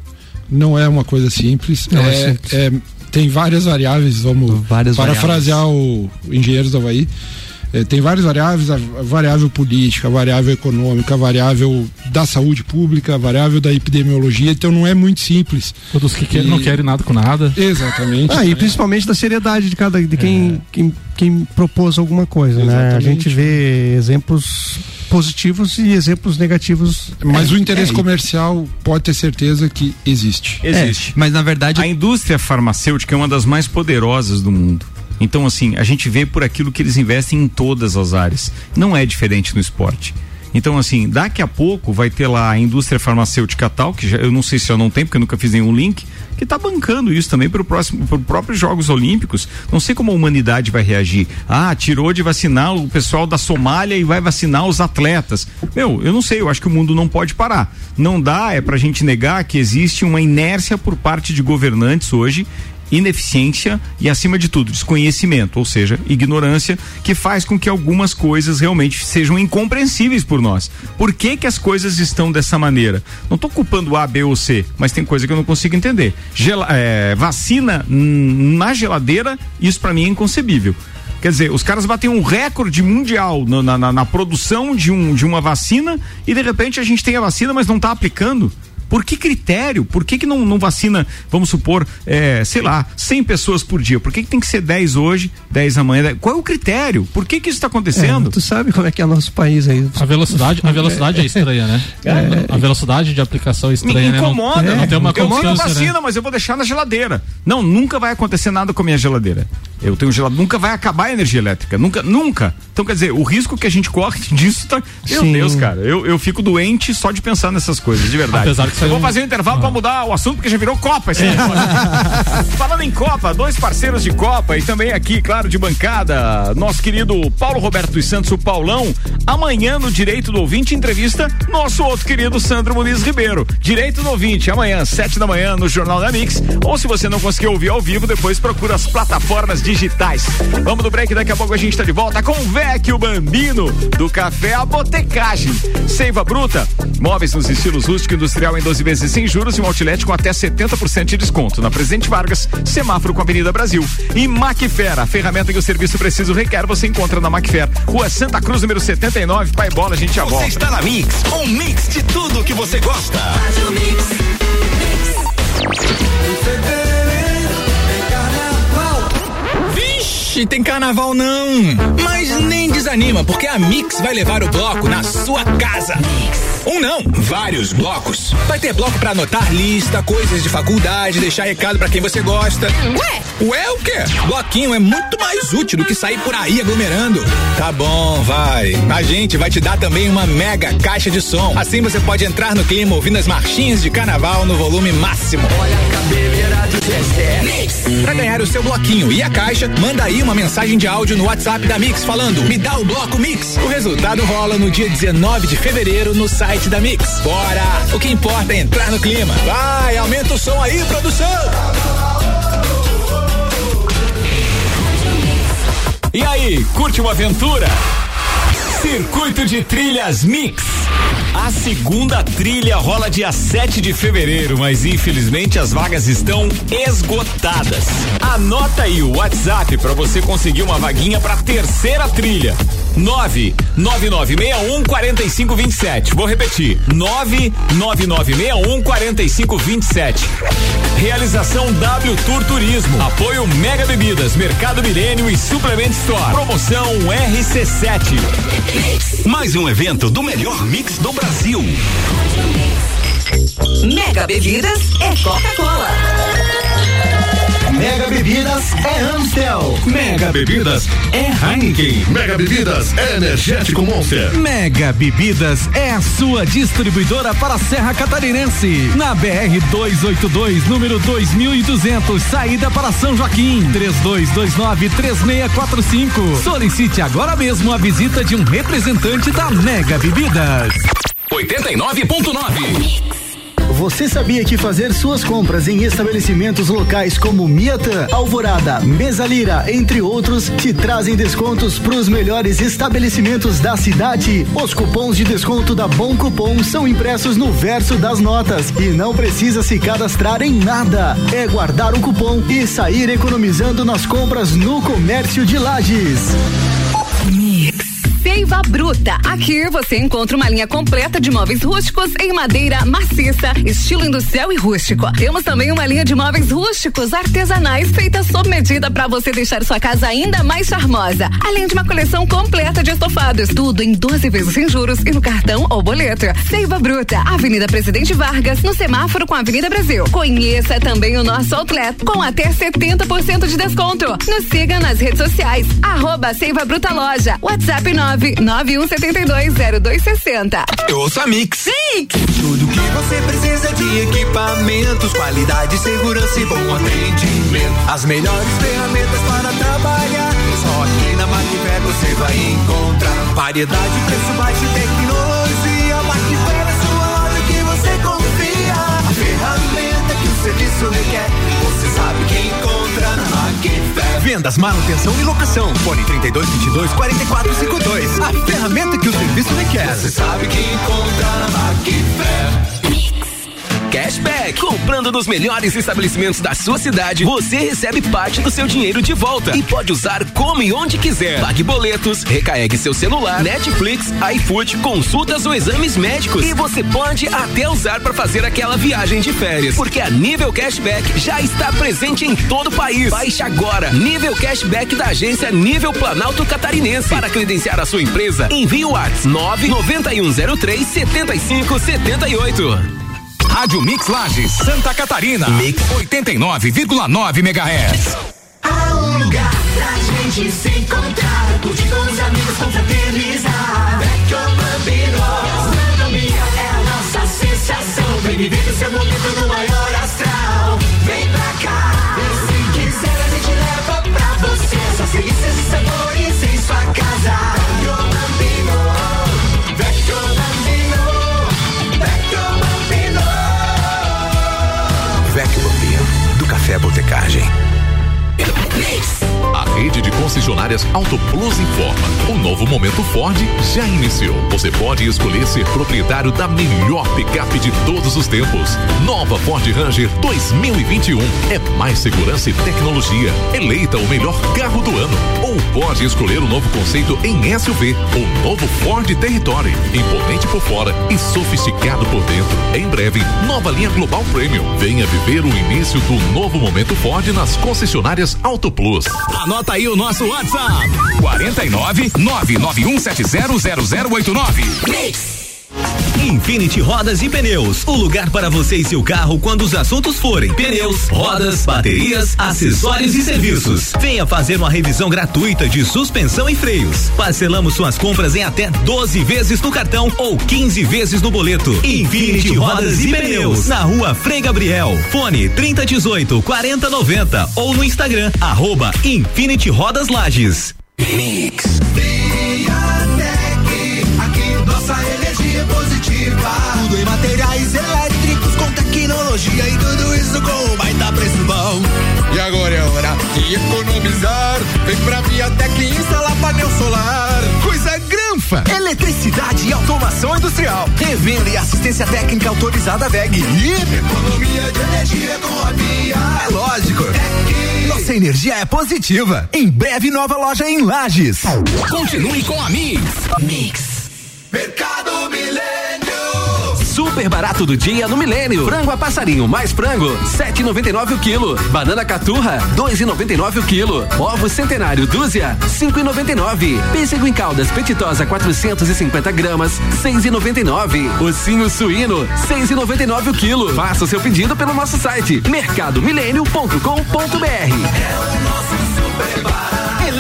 Não é uma coisa simples. Não é, é simples. Tem várias variáveis, vamos várias parafrasear variáveis. o Engenheiros do Havaí. É, tem várias variáveis, a variável política, a variável econômica, a variável da saúde pública, a variável da epidemiologia, então não é muito simples. Todos que querem, e... não querem nada com nada. Exatamente. Ah, e principalmente da seriedade de cada de quem, é. quem, quem propôs alguma coisa, Exatamente. né? A gente vê exemplos positivos e exemplos negativos. Mas é, o interesse é, comercial pode ter certeza que existe. Existe. É, mas na verdade a indústria farmacêutica é uma das mais poderosas do mundo. Então, assim, a gente vê por aquilo que eles investem em todas as áreas. Não é diferente no esporte. Então, assim, daqui a pouco vai ter lá a indústria farmacêutica tal, que já, eu não sei se já não tem, porque eu nunca fiz nenhum link, que está bancando isso também para o próximo, para próprios Jogos Olímpicos. Não sei como a humanidade vai reagir. Ah, tirou de vacinar o pessoal da Somália e vai vacinar os atletas. Meu, eu não sei, eu acho que o mundo não pode parar. Não dá, é para a gente negar que existe uma inércia por parte de governantes hoje ineficiência e, acima de tudo, desconhecimento, ou seja, ignorância, que faz com que algumas coisas realmente sejam incompreensíveis por nós. Por que, que as coisas estão dessa maneira? Não estou culpando A, B ou C, mas tem coisa que eu não consigo entender. É, vacina na geladeira, isso para mim é inconcebível. Quer dizer, os caras batem um recorde mundial na, na, na, produção de, um, de uma vacina e de repente a gente tem a vacina, mas não está aplicando. Por que critério? Por que, que não, não vacina, vamos supor, é, sei lá, 100 pessoas por dia? Por que, que tem que ser 10 hoje, 10 amanhã? Qual é o critério? Por que, que isso está acontecendo? É, tu sabe como é que é o nosso país aí. A velocidade, a velocidade é, é estranha, né? É, a velocidade de aplicação é estranha, me incomoda, né? Não, não tem uma eu tenho vacina, né? mas eu vou deixar na geladeira. Não, nunca vai acontecer nada com a minha geladeira. Eu tenho geladeira, nunca vai acabar a energia elétrica, nunca, nunca. Então, quer dizer, o risco que a gente corre disso tá. Meu Sim. Deus, cara, eu, eu fico doente só de pensar nessas coisas, de verdade. Apesar que eu vou fazer um intervalo ah. pra mudar o assunto, porque já virou Copa esse é. Falando em Copa, dois parceiros de Copa e também aqui, claro, de bancada, nosso querido Paulo Roberto dos Santos, o Paulão. Amanhã, no Direito do Ouvinte, entrevista nosso outro querido Sandro Muniz Ribeiro. Direito do Ouvinte, amanhã, sete da manhã, no Jornal da Mix. Ou se você não conseguiu ouvir ao vivo, depois procura as plataformas digitais. Vamos do break, daqui a pouco a gente tá de volta com o Vecchio Bambino, do Café a Botecagem. Seiva Bruta, móveis nos estilos rústico e industrial em 12 vezes sem juros e um outlet com até 70% de desconto. Na Presidente Vargas, semáforo com a Avenida Brasil. E Macfer, a ferramenta que o serviço preciso requer, você encontra na Macfer. Rua Santa Cruz, número 79, Pai Bola, a gente já volta. Você está na Mix, um mix de tudo que você gosta. Faz o mix. mix. Vixe, tem carnaval não. Mas nem desanima, porque a Mix vai levar o bloco na sua casa. Um não, vários blocos. Vai ter bloco para anotar lista, coisas de faculdade, deixar recado para quem você gosta. Ué? Ué o quê? Bloquinho é muito mais útil do que sair por aí aglomerando. Tá bom, vai. A gente vai te dar também uma mega caixa de som. Assim você pode entrar no clima ouvindo as marchinhas de carnaval no volume máximo. Olha a cabeleira Pra ganhar o seu bloquinho e a caixa, manda aí uma mensagem de áudio no WhatsApp da Mix falando: Me dá o bloco Mix. O resultado rola no dia 19 de fevereiro no site da Mix. Bora! O que importa é entrar no clima. Vai, aumenta o som aí, produção! E aí, curte uma aventura? Circuito de Trilhas Mix. A segunda trilha rola dia 7 de fevereiro, mas infelizmente as vagas estão esgotadas. Anota aí o WhatsApp para você conseguir uma vaguinha para terceira trilha. 99961 4527. Vou repetir. 99961 4527. Realização W Tour Turismo. Apoio Mega Bebidas, Mercado Milênio e Suplement Store. Promoção RC7. Mais um evento do melhor mix do Brasil. Mega Bebidas é Coca-Cola. Mega Bebidas é Amstel. Mega Bebidas é Heineken. Mega Bebidas é Energético Monster. Mega Bebidas é a sua distribuidora para a Serra Catarinense. Na BR 282, número 2200, saída para São Joaquim. 32293645. Solicite agora mesmo a visita de um representante da Mega Bebidas. 89.9 você sabia que fazer suas compras em estabelecimentos locais como Miatã, Alvorada, Mesalira, entre outros, te trazem descontos para os melhores estabelecimentos da cidade? Os cupons de desconto da Bom Cupom são impressos no verso das notas e não precisa se cadastrar em nada. É guardar um cupom e sair economizando nas compras no comércio de lajes. Seiva Bruta. Aqui você encontra uma linha completa de móveis rústicos em madeira maciça, estilo industrial e rústico. Temos também uma linha de móveis rústicos artesanais feita sob medida para você deixar sua casa ainda mais charmosa. Além de uma coleção completa de estofados, tudo em 12 vezes sem juros e no cartão ou boleto. Seiva Bruta, Avenida Presidente Vargas, no semáforo com a Avenida Brasil. Conheça também o nosso outlet com até 70% de desconto. Nos siga nas redes sociais, arroba Seiva Bruta Loja, WhatsApp 9 991720260. Eu ouço a Mix. Mix! Tudo que você precisa de equipamentos, qualidade, segurança e bom atendimento. As melhores ferramentas para trabalhar. Só aqui na Macfer você vai encontrar variedade, preço baixo e tecnologia. Vendas, manutenção e locação. Fone 32 22 44 52. A ferramenta que o serviço requer. Você sabe que encontra na Macfer. Cashback. Comprando nos melhores estabelecimentos da sua cidade, você recebe parte do seu dinheiro de volta e pode usar como e onde quiser. Pague boletos, recarregue seu celular, Netflix, iFood, consultas ou exames médicos. E você pode até usar para fazer aquela viagem de férias. Porque a Nível Cashback já está presente em todo o país. Baixe agora Nível Cashback da agência Nível Planalto Catarinense. Para credenciar a sua empresa, envie o WhatsApp 99103 7578. Rádio Mix Lages, Santa Catarina. Mix 89,9 MHz. Há um lugar pra gente se encontrar, curtir com os amigos, confraternizar. Vecchio Bambino, gastronomia é a nossa sensação. Vem viver o seu momento no maior astral. Vem pra cá, e se quiser a gente leva pra você. Só delícias e sabores em sua casa. Café Botecagem. A rede de concessionárias Auto Plus informa. O novo momento Ford já iniciou. Você pode escolher ser proprietário da melhor picape de todos os tempos. Nova Ford Ranger 2021. É mais segurança e tecnologia. Eleita o melhor carro do ano. Ou pode escolher o novo conceito em SUV. O novo Ford Territory. Imponente por fora e sofisticado por dentro. Em breve, nova linha Global Premium. Venha viver o início do novo momento Ford nas concessionárias Auto Plus. Anota aí o nosso WhatsApp: 49 991700089. Mix. Infinity Rodas e Pneus, o lugar para você e seu carro quando os assuntos forem pneus, rodas, baterias, acessórios e serviços. Venha fazer uma revisão gratuita de suspensão e freios. Parcelamos suas compras em até 12 vezes no cartão ou 15 vezes no boleto. Infinity Rodas e Pneus, na rua Frei Gabriel. Fone 3018 4090 ou no Instagram, arroba Infinity Rodas Lages. Mix. Tudo em materiais elétricos com tecnologia e tudo isso com um baita preço bom. E agora é hora de economizar. Vem pra Viatec instalar painel solar. Coisa granfa. Eletricidade e automação industrial. Revenda e assistência técnica autorizada VEG. E economia de energia com a Via. É lógico. Nossa energia é positiva. Em breve, nova loja em Lages. Continue com a Mix. Mix. Mercado Milênio. Super barato do dia no Milênio. Frango a passarinho mais frango, 7,99 o quilo. Banana caturra, 2,99 o quilo. Ovo centenário dúzia, 5,99. Pêssego em caldas petitosa 450 gramas, 6,99. Ossinho suíno, 6,99 o quilo. Faça o seu pedido pelo nosso site mercadomilênio.com.br.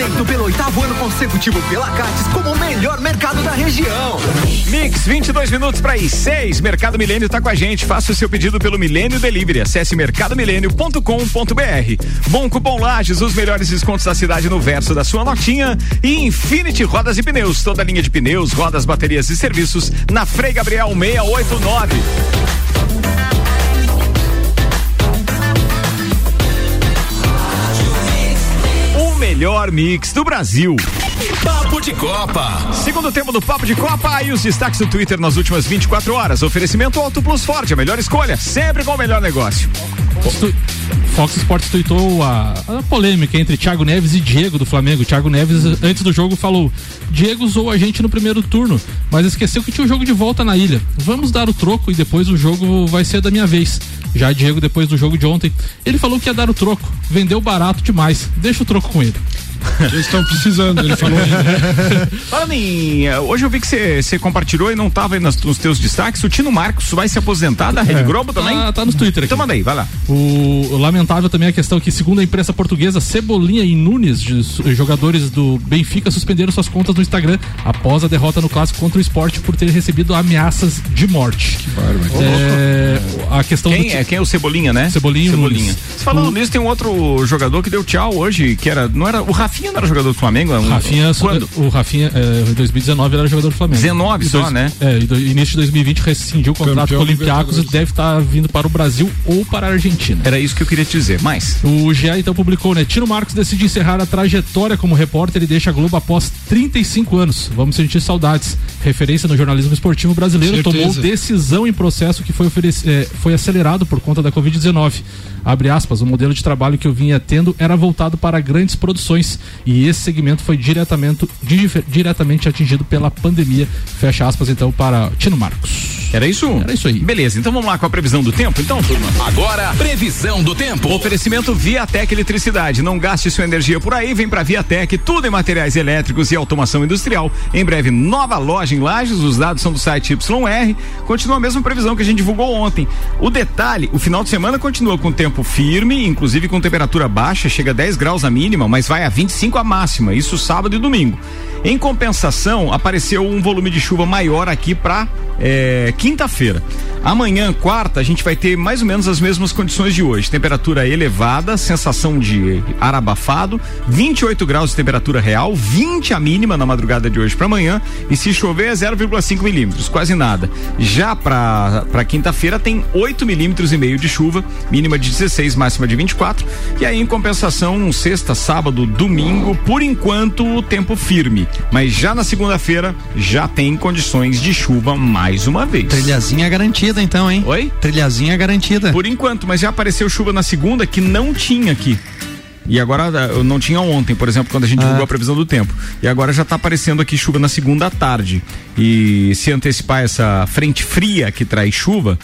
Eleito pelo oitavo ano consecutivo pela Cates como o melhor mercado da região. Mix, 22 minutos para as 6. Mercado Milênio tá com a gente. Faça o seu pedido pelo Milênio Delivery. Acesse mercadomilênio.com.br. Bom cupom Lages, os melhores descontos da cidade no verso da sua notinha. E Infinity Rodas e Pneus. Toda linha de pneus, rodas, baterias e serviços na Frei Gabriel 689. Melhor mix do Brasil. Papo de Copa. Segundo tempo do Papo de Copa e os destaques do Twitter nas últimas 24 horas. Oferecimento Auto Plus Ford, a melhor escolha, sempre com o melhor negócio. Fox Sports tweetou a, a, polêmica entre Thiago Neves e Diego do Flamengo. Thiago Neves, antes do jogo, falou: Diego usou a gente no primeiro turno, mas esqueceu que tinha o jogo de volta na ilha. Vamos dar o troco e depois o jogo vai ser da minha vez. Já Diego, depois do jogo de ontem, ele falou que ia dar o troco. Vendeu barato demais. Deixa o troco com ele. Eles estão precisando, ele falou. Falando em. Hoje eu vi que você compartilhou e não estava aí nas, nos teus destaques. O Tino Marcos vai se aposentar da Rede É. Globo também? Tá, tá nos Twitter aqui. Então manda aí, vai lá. O, o lamentável também é a questão que, segundo a imprensa portuguesa, Cebolinha e Nunes, jogadores do Benfica, suspenderam suas contas no Instagram após a derrota no clássico contra o esporte por ter recebido ameaças de morte. Que é, a questão Quem do, é, quem é o Cebolinha, né? Cebolinha Cebolinha. Nunes. Falando O- nisso, tem um outro jogador que deu tchau hoje, que era. Não era. O Rafinha não era jogador do Flamengo? Um, Rafinha, Quando? o Rafinha, é, em 2019 ele era jogador do Flamengo. 19 E só, dois- né? É, e do, início de 2020 rescindiu o contrato Campeão com o Olympiacos e deve estar vindo para o Brasil ou para a Argentina. Era isso que eu queria te dizer. Mais. O GE então publicou, né? Tino Marcos decide encerrar a trajetória como repórter e deixa a Globo após 35 anos. Vamos sentir saudades. Referência no jornalismo esportivo brasileiro Certeza. tomou decisão em processo que foi, eh, foi acelerado por conta da Covid-19. Abre aspas, o modelo de trabalho que eu vinha tendo era voltado para grandes produções e esse segmento foi diretamente, di- diretamente atingido pela pandemia. Fecha aspas então para Tino Marcos. Era isso? Era isso aí. Beleza, então vamos lá com a previsão do tempo, então, turma. Agora, previsão do tempo. Oferecimento Viatec Eletricidade. Não gaste sua energia por aí, vem pra Viatec, tudo em materiais elétricos e automação industrial. Em breve, nova loja em Lages, os dados são do site YR. Continua a mesma previsão que a gente divulgou ontem. O detalhe, o final de semana continua com tempo firme, inclusive com temperatura baixa, chega a 10 graus a mínima, mas vai a 25 a máxima, isso sábado e domingo. Em compensação, apareceu um volume de chuva maior aqui para quinta-feira. Amanhã, quarta, a gente vai ter mais ou menos as mesmas condições de hoje. Temperatura elevada, sensação de ar abafado, 28 graus de temperatura real, 20 a mínima na madrugada de hoje para amanhã. E se chover é 0,5 milímetros, quase nada. Já para quinta-feira tem 8 milímetros e meio de chuva, mínima de 16, máxima de 24. E aí, em compensação, sexta, sábado, domingo, por enquanto, o tempo firme. Mas já na segunda-feira já tem condições de chuva mais uma vez. Trilhazinha garantida, então, hein? Oi? Trilhazinha garantida. Por enquanto, mas já apareceu chuva na segunda que não tinha aqui. E agora eh, não tinha ontem, por exemplo, quando a gente Ah. divulgou a previsão do tempo. E agora já está aparecendo aqui chuva na segunda tarde. E se antecipar essa frente fria que traz chuva,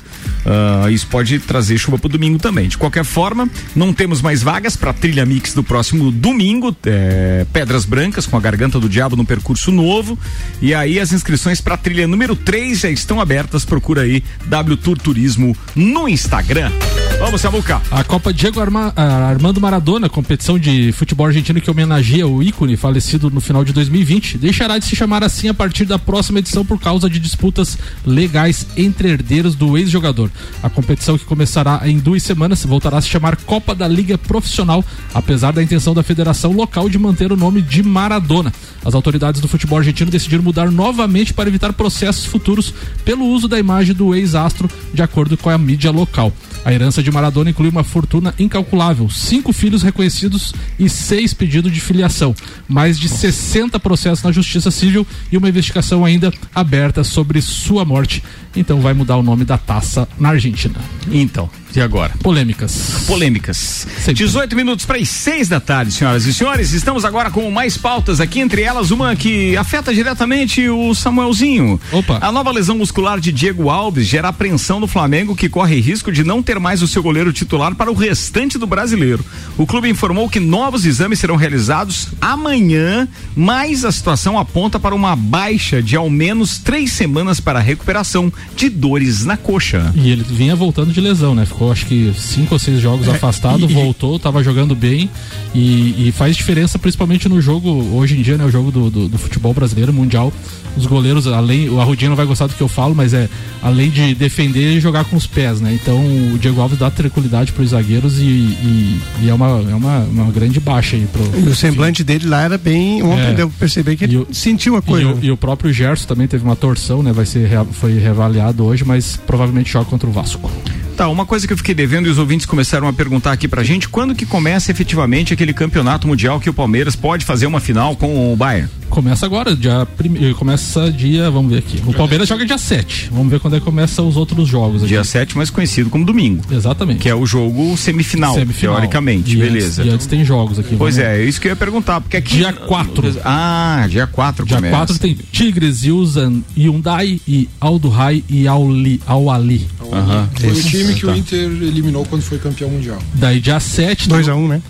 ah, isso pode trazer chuva para o domingo também. De qualquer forma, não temos mais vagas para trilha mix do próximo domingo. eh, Pedras Brancas com a Garganta do Diabo no percurso novo. E aí as inscrições para trilha número 3 já estão abertas. Procura aí W Tour Turismo no Instagram. Vamos, Samuca. A Copa Diego Arma- ah, Armando Maradona, competição de futebol argentino que homenageia o ícone falecido no final de 2020, deixará de se chamar assim a partir da próxima edição por causa de disputas legais entre herdeiros do ex-jogador. A competição que começará em duas semanas voltará a se chamar Copa da Liga Profissional, apesar da intenção da federação local de manter o nome de Maradona. As autoridades do futebol argentino decidiram mudar novamente para evitar processos futuros pelo uso da imagem do ex-astro, de acordo com a mídia local. A herança de Maradona inclui uma fortuna incalculável, cinco filhos reconhecidos e seis pedidos de filiação, mais de 60 processos na Justiça Civil e uma investigação ainda aberta sobre sua morte. Então vai mudar o nome da taça na Argentina. Então, e agora? Polêmicas. Polêmicas. 18 minutos para as 6 da tarde, senhoras e senhores. Estamos agora com mais pautas aqui, entre elas uma que afeta diretamente o Samuelzinho. Opa. A nova lesão muscular de Diego Alves gera apreensão do Flamengo, que corre risco de não ter mais o seu goleiro titular para o restante do brasileiro. O clube informou que novos exames serão realizados amanhã, mas a situação aponta para uma baixa de ao menos três semanas para a recuperação de dores na coxa. E ele vinha voltando de lesão, né? Ficou acho que cinco ou seis jogos afastado, e- voltou, tava jogando bem e, e faz diferença principalmente no jogo, hoje em dia, né? O jogo do, do, do futebol brasileiro, mundial. Os goleiros, além, o Arrudinho não vai gostar do que eu falo, mas é além de defender, jogar com os pés, né? Então o Diego Alves dá tranquilidade pros zagueiros e, e, e é, uma, é uma, uma grande baixa aí pro. E o semblante dele lá era bem. Ontem É. deu perceber que ele sentiu uma E coisa. o, e o próprio Gerson também teve uma torção, né? Vai ser foi reavaliado hoje, mas provavelmente joga contra o Vasco. Tá, uma coisa que eu fiquei devendo e os ouvintes começaram a perguntar aqui pra gente, quando que começa efetivamente aquele campeonato mundial que o Palmeiras pode fazer uma final com o Bayern? Começa agora, dia prime... começa dia, vamos ver aqui. O Palmeiras joga dia 7. Vamos ver quando é que começa os outros jogos. Aqui. Dia 7, mais conhecido como domingo. Exatamente. Que é o jogo semifinal, Semifinal. teoricamente, E beleza. Antes, e antes tem jogos aqui. Pois vamos- é, é isso que eu ia perguntar, porque aqui... Dia 4. Ah, dia 4 Dia começa. 4 tem Tigres, Yuzan, Hyundai e Aldo Rai e Auli, Al-Ali. Aham. Foi o time que Tá. o Inter eliminou quando foi campeão mundial. Daí dia 7. 2 a 1 né?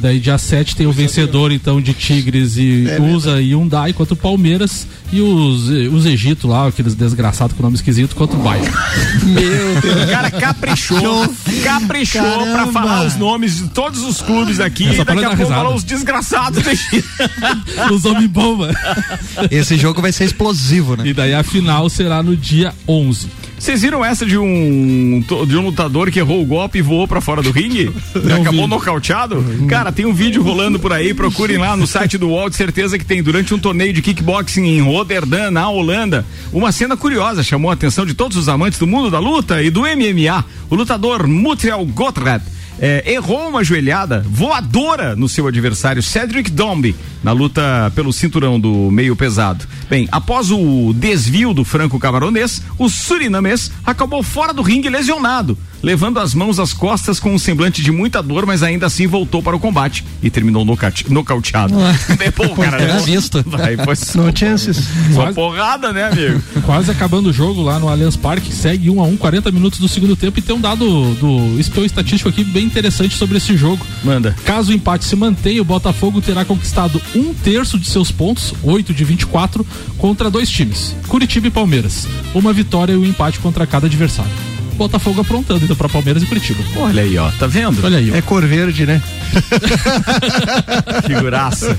Daí dia 7 tem o vencedor então de Tigres e É USA e Hyundai contra o Palmeiras e os, eh, os Egito lá, aqueles desgraçados com nome esquisito contra o Bayern. Meu Deus. O cara caprichou, caprichou pra Caramba. falar os nomes de todos os clubes aqui É e só pra daqui a pouco falou os desgraçados do Egito. os homens bomba. Esse jogo vai ser explosivo, né? E daí a final será no dia 11. Vocês viram essa de um de um lutador que errou o golpe e voou pra fora do ringue? Acabou nocauteado? Cara, tem um vídeo rolando por aí, procurem lá no site do UOL, de certeza que tem. Durante um torneio de kickboxing em Rotterdam, na Holanda, uma cena curiosa chamou a atenção de todos os amantes do mundo da luta e do MMA. O lutador Mutrial Gotthard é, errou uma joelhada voadora no seu adversário Cedric Dombe na luta pelo cinturão do meio pesado. Bem, após o desvio do franco camaronês, o surinamês acabou fora do ringue lesionado, levando as mãos às costas com um semblante de muita dor, mas ainda assim voltou para o combate e terminou nocate- nocauteado. Bem, Pô, cara, Era levou- visto. Vai, foi só, chances. só Quase- porrada, né, amigo? Quase acabando o jogo lá no Allianz Parque, segue 1 a 1 40 minutos do segundo tempo e tem um dado do espião estatístico aqui bem interessante sobre esse jogo. Manda. Caso o empate se mantenha, o Botafogo terá conquistado um terço de seus pontos, 8 de 24, contra dois times, Curitiba e Palmeiras. Uma vitória e um empate contra cada adversário. Botafogo aprontando então para Palmeiras e Curitiba. Olha aí, ó, tá vendo? Olha aí. ó. É cor verde, né? Figuraça.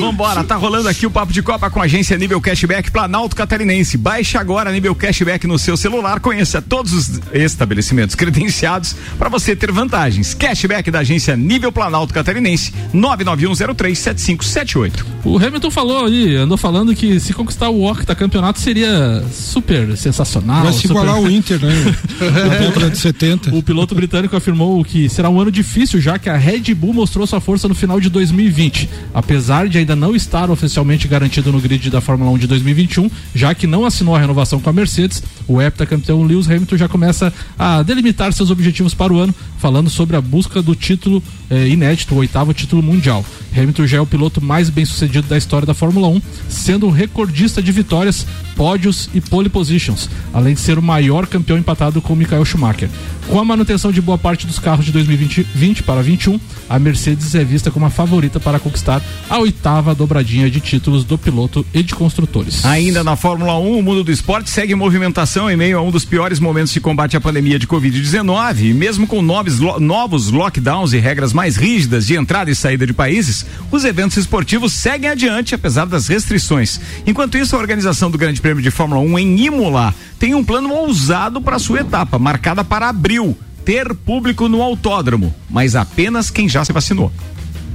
Vambora, tá rolando aqui o Papo de Copa com a agência Nível Cashback Planalto Catarinense. Baixe agora Nível Cashback no seu celular, conheça todos os estabelecimentos credenciados para você ter vantagens. Cashback da agência Nível Planalto Catarinense, 991037578. O Hamilton falou ali, andou falando que se conquistar o Octa campeonato seria super sensacional. Vai se super- igualar ao Inter, né? Na década de 70. O piloto britânico afirmou que será um ano difícil, já que a Red Red Bull mostrou sua força no final de 2020, apesar de ainda não estar oficialmente garantido no grid da Fórmula 1 de 2021, já que não assinou a renovação com a Mercedes, o heptacampeão Lewis Hamilton já começa a delimitar seus objetivos para o ano, falando sobre a busca do título eh, inédito, o oitavo título mundial. Hamilton já é o piloto mais bem sucedido da história da Fórmula 1, sendo um recordista de vitórias, pódios e pole positions, além de ser o maior campeão empatado com Michael Schumacher. Com a manutenção de boa parte dos carros de 2020 20 para 21, a Mercedes é vista como a favorita para conquistar a oitava dobradinha de títulos do piloto e de construtores. Ainda na Fórmula 1, o mundo do esporte segue em movimentação em meio a um dos piores momentos de combate à pandemia de Covid-19. E mesmo com novos, novos lockdowns e regras mais rígidas de entrada e saída de países, os eventos esportivos seguem adiante, apesar das restrições. Enquanto isso, a organização do Grande Prêmio de Fórmula 1 em Imola tem um plano ousado para sua etapa, marcada para abril. Ter público no autódromo, mas apenas quem já se vacinou.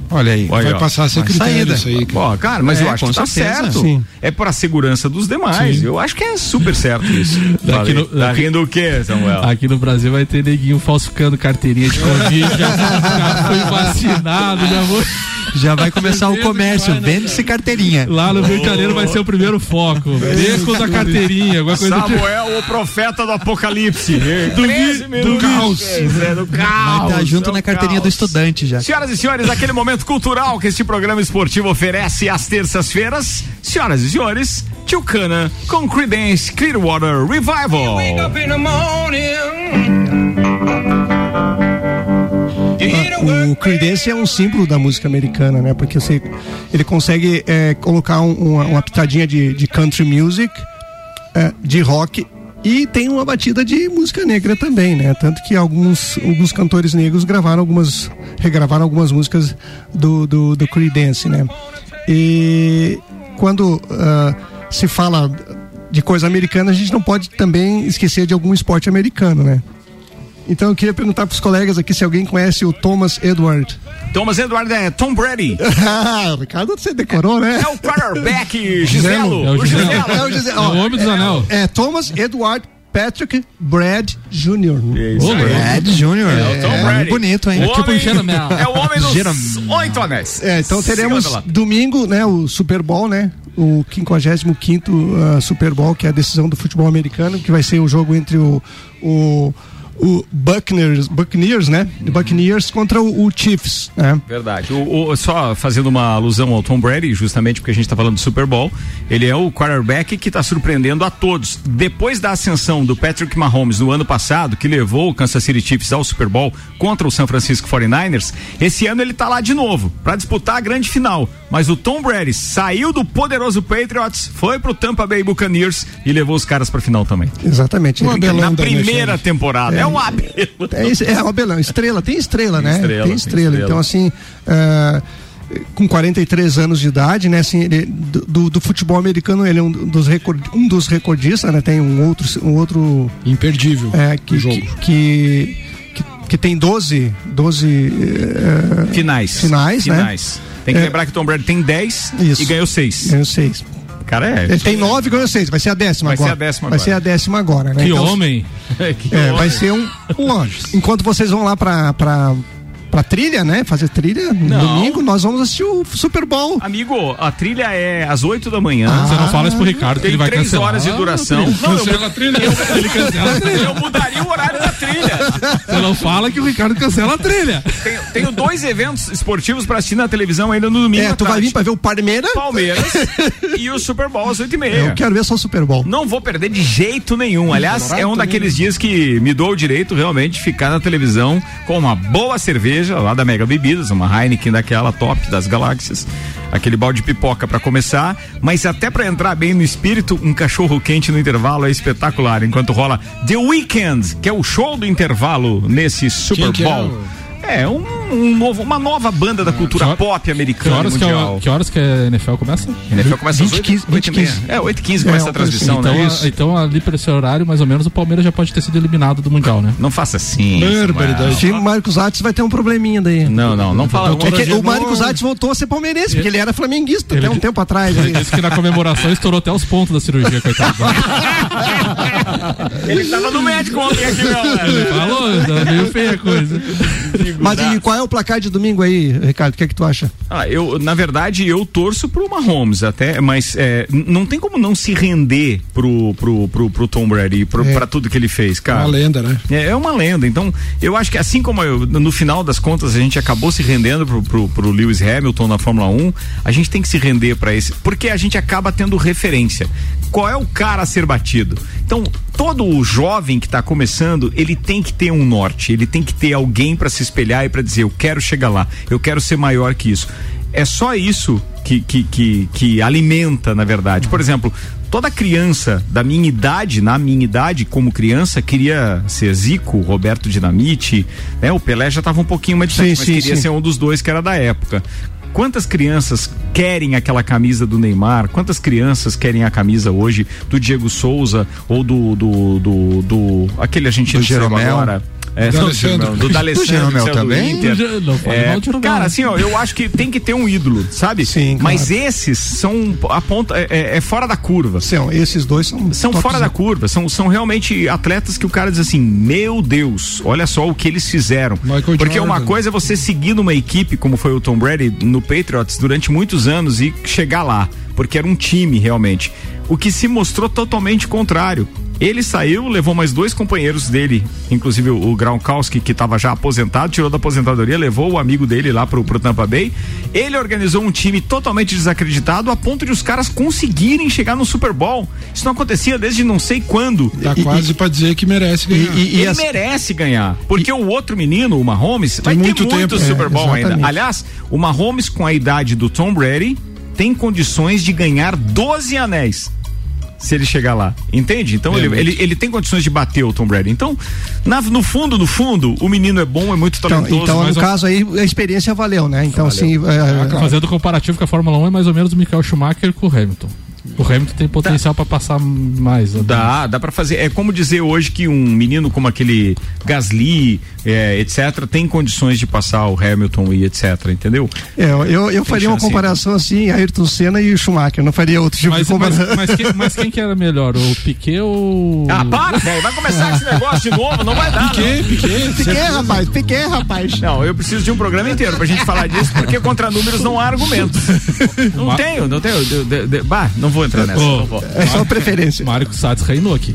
Olha aí. Vai passar a ser critério isso aí. Pô, cara, mas É, eu acho que tá certeza. certo. Sim. É para a segurança dos demais. Sim. Eu acho que é super certo isso. Daqui no- tá rindo o quê, Samuel? Aqui no Brasil vai ter neguinho falsificando carteirinha de Covid, já, já foi vacinado, já vou. Já vai começar o comércio, vende-se carteirinha. Lá no Rio de Janeiro vai ser o primeiro foco. Beco da carteirinha, alguma coisa do tipo. Samuel, o profeta do apocalipse. Do, vi- do caos. É, do Vai estar junto é na carteirinha do caos. estudante já. Senhoras e senhores, aquele momento cultural que este programa esportivo oferece às terças-feiras. Senhoras e senhores, Tio Cana com Creedence Clearwater Revival. O Creedence é um símbolo da música americana, né? Porque você, ele consegue é, colocar um- uma, uma pitadinha de, de country music, é, de rock e tem uma batida de música negra também, né? Tanto que alguns, alguns cantores negros gravaram algumas, regravaram algumas músicas do, do, do Creedence, né? E quando ah, se fala de coisa americana, a gente não pode também esquecer de algum esporte americano, né? Então eu queria perguntar para os colegas aqui se alguém conhece o Thomas Edward. Thomas Edward é Tom Brady. ah, Ricardo, você decorou, né? É o quarterback Giselo. É o O Giselo. É o, É o homem dos anel. É Thomas Edward Patrick Brad Jr. Isso aí. Brad Júnior. É o Tom É, Brady. bonito, hein? O É tipo homem-. É o homem dos Jeromel. oito anéis. É, então teremos domingo, né, o Super Bowl, né? O 55 uh, Super Bowl, que é a decisão do futebol americano, que vai ser o jogo entre o, o, o Buccaneers, Buccaneers, né? Buccaneers contra o, o Chiefs, né? Verdade. O, o- só fazendo uma alusão ao Tom Brady, justamente porque a gente está falando do Super Bowl, ele é o quarterback que está surpreendendo a todos. Depois da ascensão do Patrick Mahomes no ano passado, que levou o Kansas City Chiefs ao Super Bowl contra o San Francisco 49ers, esse ano ele está lá de novo para disputar a grande final. Mas o Tom Brady saiu do poderoso Patriots, foi pro Tampa Bay Buccaneers e levou os caras para final também. Exatamente. Na da primeira temporada. É, é um é é, abelão. É, é, um estrela, tem estrela, tem né? Estrela, tem, estrela. tem, estrela. Então, assim. Uh, com 43 anos de idade, né? Assim, ele, do, do, futebol americano, ele é um dos, record, um dos recordistas, né? Tem um outro. Um outro Imperdível. É, que, jogo. que, que que tem 12, 12 uh, finais. finais. Finais, né? Tem que é. lembrar que Tom Brady tem 10 Isso. e ganhou 6. Ganhou 6 cara é. Ele tem nove, ganhou seis. Vai ser a décima Vai ser agora. a décima Vai agora. ser a décima agora, né? Que Então, homem. Que É, homem. vai ser um, um anjo. Enquanto vocês vão lá pra, pra, pra trilha, né? Fazer trilha no domingo, nós vamos assistir o Super Bowl. Amigo, a trilha é às 8 da manhã. Você não fala isso pro Ricardo, que ele vai três cancelar. horas de duração. Ah, Não, eu- cancela a trilha. Ele cancela a trilha. Eu mudaria o horário da trilha. Você não fala que o Ricardo cancela a trilha. Tenho, tenho dois eventos esportivos pra assistir na televisão ainda no domingo. É, tu vai vir pra ver o Palmeiras? Palmeiras e o Super Bowl às 8 e meia. Eu quero ver só o Super Bowl. Não vou perder de jeito nenhum. Aliás, é um daqueles dias que me dou o direito realmente de ficar na televisão com uma boa cerveja lá da Mega Bebidas, uma Heineken daquela top das galáxias. Aquele balde de pipoca pra começar, mas até pra entrar bem no espírito, um cachorro quente no intervalo é espetacular. Enquanto rola The Weeknd, que é o show do intervalo nesse Super é Bowl. É, um, um novo, uma nova banda da cultura Que hora- pop Que americana horas e que, mundial. a, que horas que a NFL começa? A NFL começa às 20, 8, 15, 8 e meia. 15. É, 8 e 15 começa É, a transmissão, Então, né? a- então ali para esse horário, mais ou menos, o Palmeiras já pode ter sido eliminado do Mundial, né? Não faça assim. Barbaridade. O time Marcos Ates vai ter um probleminha daí. Não, não, não fala. É que o Marcos Ates voltou a ser palmeirense, porque ele era flamenguista Ele até um tempo atrás. Ele aí. disse que na comemoração estourou até os pontos da cirurgia, coitado. Ele tava no médico ontem aqui, meu. Falou, tá meio feia a coisa. Mas e qual é o placar de domingo aí, Ricardo? O que é que tu acha? Ah, eu, na verdade, eu torço pro Mahomes até, mas é, não tem como não se render pro, pro, pro, pro Tom Brady, pro, É. pra tudo que ele fez, cara. Uma lenda, né? É, é uma lenda. Então, eu acho que assim como eu, no final das contas a gente acabou se rendendo pro, pro, pro Lewis Hamilton na Fórmula 1, a gente tem que se render para esse, porque a gente acaba tendo referência. Qual é o cara a ser batido? Então, todo o jovem que está começando, ele tem que ter um norte, ele tem que ter alguém para se espelhar e para dizer, eu quero chegar lá, eu quero ser maior que isso. É só isso que, que, que, que alimenta, na verdade. Por exemplo, toda criança da minha idade, na minha idade, como criança, queria ser Zico, Roberto Dinamite, né? O Pelé já estava um pouquinho mais distante, Sim, mas sim, queria sim. ser um dos dois que era da época. Quantas crianças querem aquela camisa do Neymar? Quantas crianças querem a camisa hoje do Diego Souza ou do do, do, do- aquele argentino Do Jeromel? agora? É, Do Alessandro. Do Do D'Alessandro, Jeromel do também? Do não É, cara, assim, ó, eu acho que tem que ter um ídolo, sabe? Sim, Mas claro. esses são a ponta é, é- é fora da curva. São, esses dois são. São fora da curva, são, são realmente atletas que o cara diz assim: Meu Deus, olha só o que eles fizeram. Michael Porque uma Jordan. coisa é você seguir numa equipe, como foi o Tom Brady no Patriots durante muitos anos e chegar lá, porque era um time realmente. O que se mostrou totalmente contrário. Ele saiu, levou mais dois companheiros dele, inclusive o, o Gronkowski, que estava já aposentado, tirou da aposentadoria, levou o amigo dele lá pro, pro Tampa Bay. Ele organizou um time totalmente desacreditado a ponto de os caras conseguirem chegar no Super Bowl. Isso não acontecia desde não sei quando. Tá quase pra dizer que merece ganhar. ele merece ganhar. Porque o outro menino, o Mahomes, vai muito ter muito tempo, é, Super Bowl ainda. exatamente. Aliás, o Mahomes, com a idade do Tom Brady, tem condições de ganhar 12 anéis. Se ele chegar lá, entende? Então É ele, ele, ele tem condições de bater o Tom Brady. Então, na- no fundo, no fundo, o menino é bom, é muito Então, talentoso. então mas no caso aí, a experiência valeu, né? Então, assim. é, Fazendo comparativo com a Fórmula 1 é mais ou menos o Michael Schumacher com o Hamilton. O Hamilton tem potencial pra passar mais. né? Dá, dá pra fazer. É como dizer hoje que um menino como aquele Gasly, é, etc., tem condições de passar o Hamilton e etc., entendeu? É, eu, eu faria uma comparação assim, Ayrton Senna e o Schumacher, não faria outro tipo Mas, de mas, comparação. mas quem, mas quem que era melhor? O Piquet ou. Ah, para, velho. Vai começar esse negócio de novo, não vai dar. Piquet, Piquet. Piquet, rapaz, Piquet, rapaz. Não, eu preciso de um programa inteiro pra gente falar disso, porque contra números não há argumentos. Não tenho, não tenho. De, de, de, bah, não vou entrar nessa. Não vou. É só preferência. Mário Satz reinou aqui.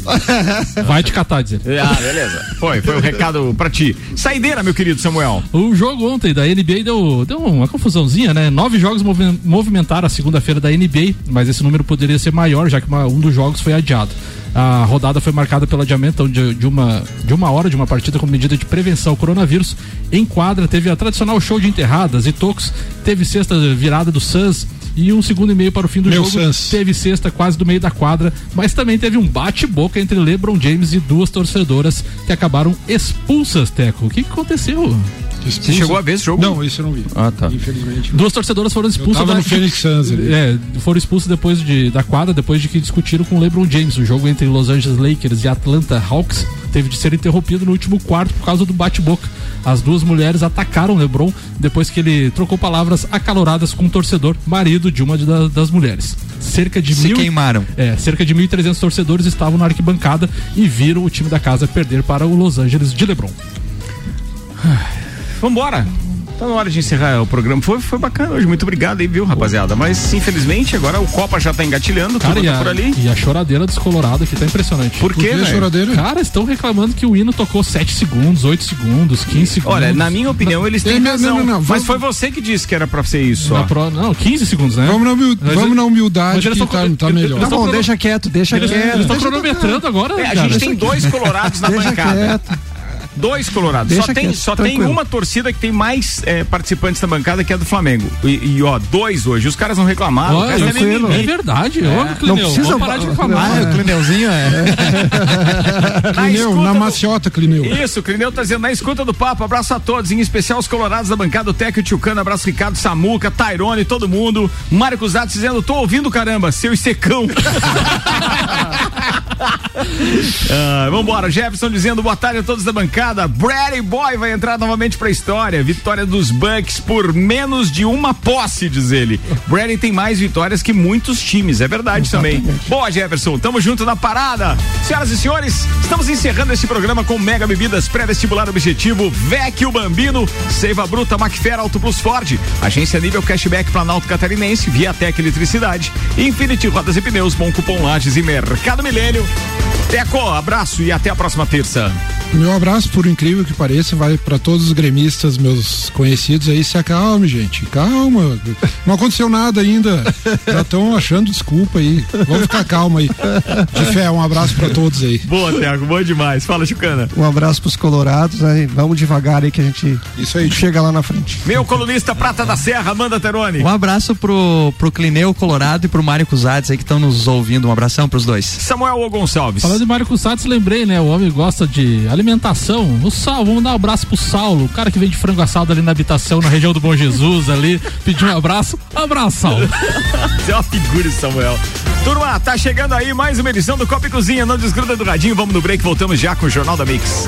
Vai te catar, dizer. Ah, beleza. Foi, foi o recado pra ti. Saideira, meu querido Samuel. O jogo ontem da NBA deu, deu uma confusãozinha, né? Nove jogos movi- movimentaram a segunda-feira da NBA, mas esse número poderia ser maior, já que uma- um dos jogos foi adiado. A rodada foi marcada pelo adiamento então, de, de uma, de uma hora de uma partida com medida de prevenção ao coronavírus. Em quadra, teve a tradicional show de enterradas e tocos, teve sexta virada do Suns e um segundo e meio para o fim do Meu jogo. Teve sexta quase do meio da quadra, mas também teve um bate-boca entre LeBron James e duas torcedoras que acabaram expulsas, Teco. O que, que aconteceu? Você chegou a ver esse jogo? Não, isso eu não vi. Ah, tá. Infelizmente. Duas torcedoras foram expulsas. tava da- no Phoenix Suns ali. É, foram expulsas depois de, da quadra, depois de que discutiram com o LeBron James. O jogo entre Los Angeles Lakers e Atlanta Hawks teve de ser interrompido no último quarto por causa do bate-boca. As duas mulheres atacaram o LeBron depois que ele trocou palavras acaloradas com o torcedor, marido de uma da- das mulheres. Cerca de Se mil, queimaram. É, cerca de 1.300 torcedores estavam na arquibancada e viram o time da casa perder para o Los Angeles de LeBron. Vambora. Tá na hora de encerrar o programa. Foi, foi bacana hoje. Muito obrigado aí, viu, rapaziada? Mas, infelizmente, agora o Copa já tá engatilhando. Cara, tudo e tá a, por ali. e a choradeira dos Colorado aqui tá impressionante. Por quê, que velho? choradeira? Cara, estão reclamando que o hino tocou 7 segundos, 8 segundos, 15 segundos. Olha, na minha opinião, eles têm Não, não, razão. não, não, Mas vamos- foi você que disse que era pra ser isso, pro- não, 15 segundos, né? Vamos na, humil- Mas vamos na humildade mas eles que tá, tá eles- melhor. eles Tá bom, deixa quieto, deixa Eles quieto. estão deixa cronometrando agora, É, a gente tem dois colorados na Deixa bancada. Dois colorados. Deixa só tem, quieto, só tem uma torcida que tem mais é, participantes na bancada, que é a do Flamengo. E, e, ó, dois hoje. Os caras não reclamaram. o Olha, é. É verdade, É. ô, Clineu, Não precisa- parar de reclamar. Ah, o Clineuzinho é. Na Clineu, na do- maciota, Clineu. Isso, Clineu tá dizendo na escuta do papo. Abraço a todos, em especial os colorados da bancada, o Teco e o Tchucano. Abraço Ricardo Samuca, Tairone, todo mundo. Mário Cusatz dizendo, tô ouvindo caramba, seu secão. Ah, vambora, Jefferson dizendo boa tarde a todos da bancada. Brady Boy vai entrar novamente pra história. Vitória dos Bucks por menos de uma posse, diz ele. Brady tem mais vitórias que muitos times, é verdade também. Boa, Jefferson, tamo junto na parada. Senhoras e senhores, estamos encerrando este programa com Mega Bebidas Pré-Vestibular Objetivo, Vecchio Bambino, Seiva Bruta, Macfer, Auto Plus Ford, Agência Nível Cashback Planalto Catarinense, Viatec Eletricidade, Infinity Rodas e Pneus, Bom Cupom Lages e Mercado Milênio. Teco, abraço e até a próxima terça. Meu abraço, por incrível que pareça, vai para todos os gremistas, meus conhecidos aí. Se acalme, gente. Calma. Não aconteceu nada ainda. Já estão achando desculpa aí. Vamos ficar calma aí. De fé, um abraço para todos aí. Boa, Teco, boa demais. Fala, Chucana. Um abraço pros colorados, aí vamos devagar aí que a gente Isso aí. chega lá na frente. Meu colunista Prata da Serra, manda Terone. Um abraço pro, pro Clineu Colorado e pro Mário Cusades aí que estão nos ouvindo. Um abração pros dois. Samuel O. Gonçalves. Falando de Mário Cusatz, lembrei, né? O homem gosta de alimentação. O Sal, vamos dar um abraço pro Saulo, o cara que vende frango assado ali na habitação, na região do Bom Jesus ali. Pediu um abraço. Abraço, Saulo. Você é uma figura, Samuel. Turma, tá chegando aí mais uma edição do Copa e Cozinha. Não desgruda do radinho, vamos no break, voltamos já com o Jornal da Mix.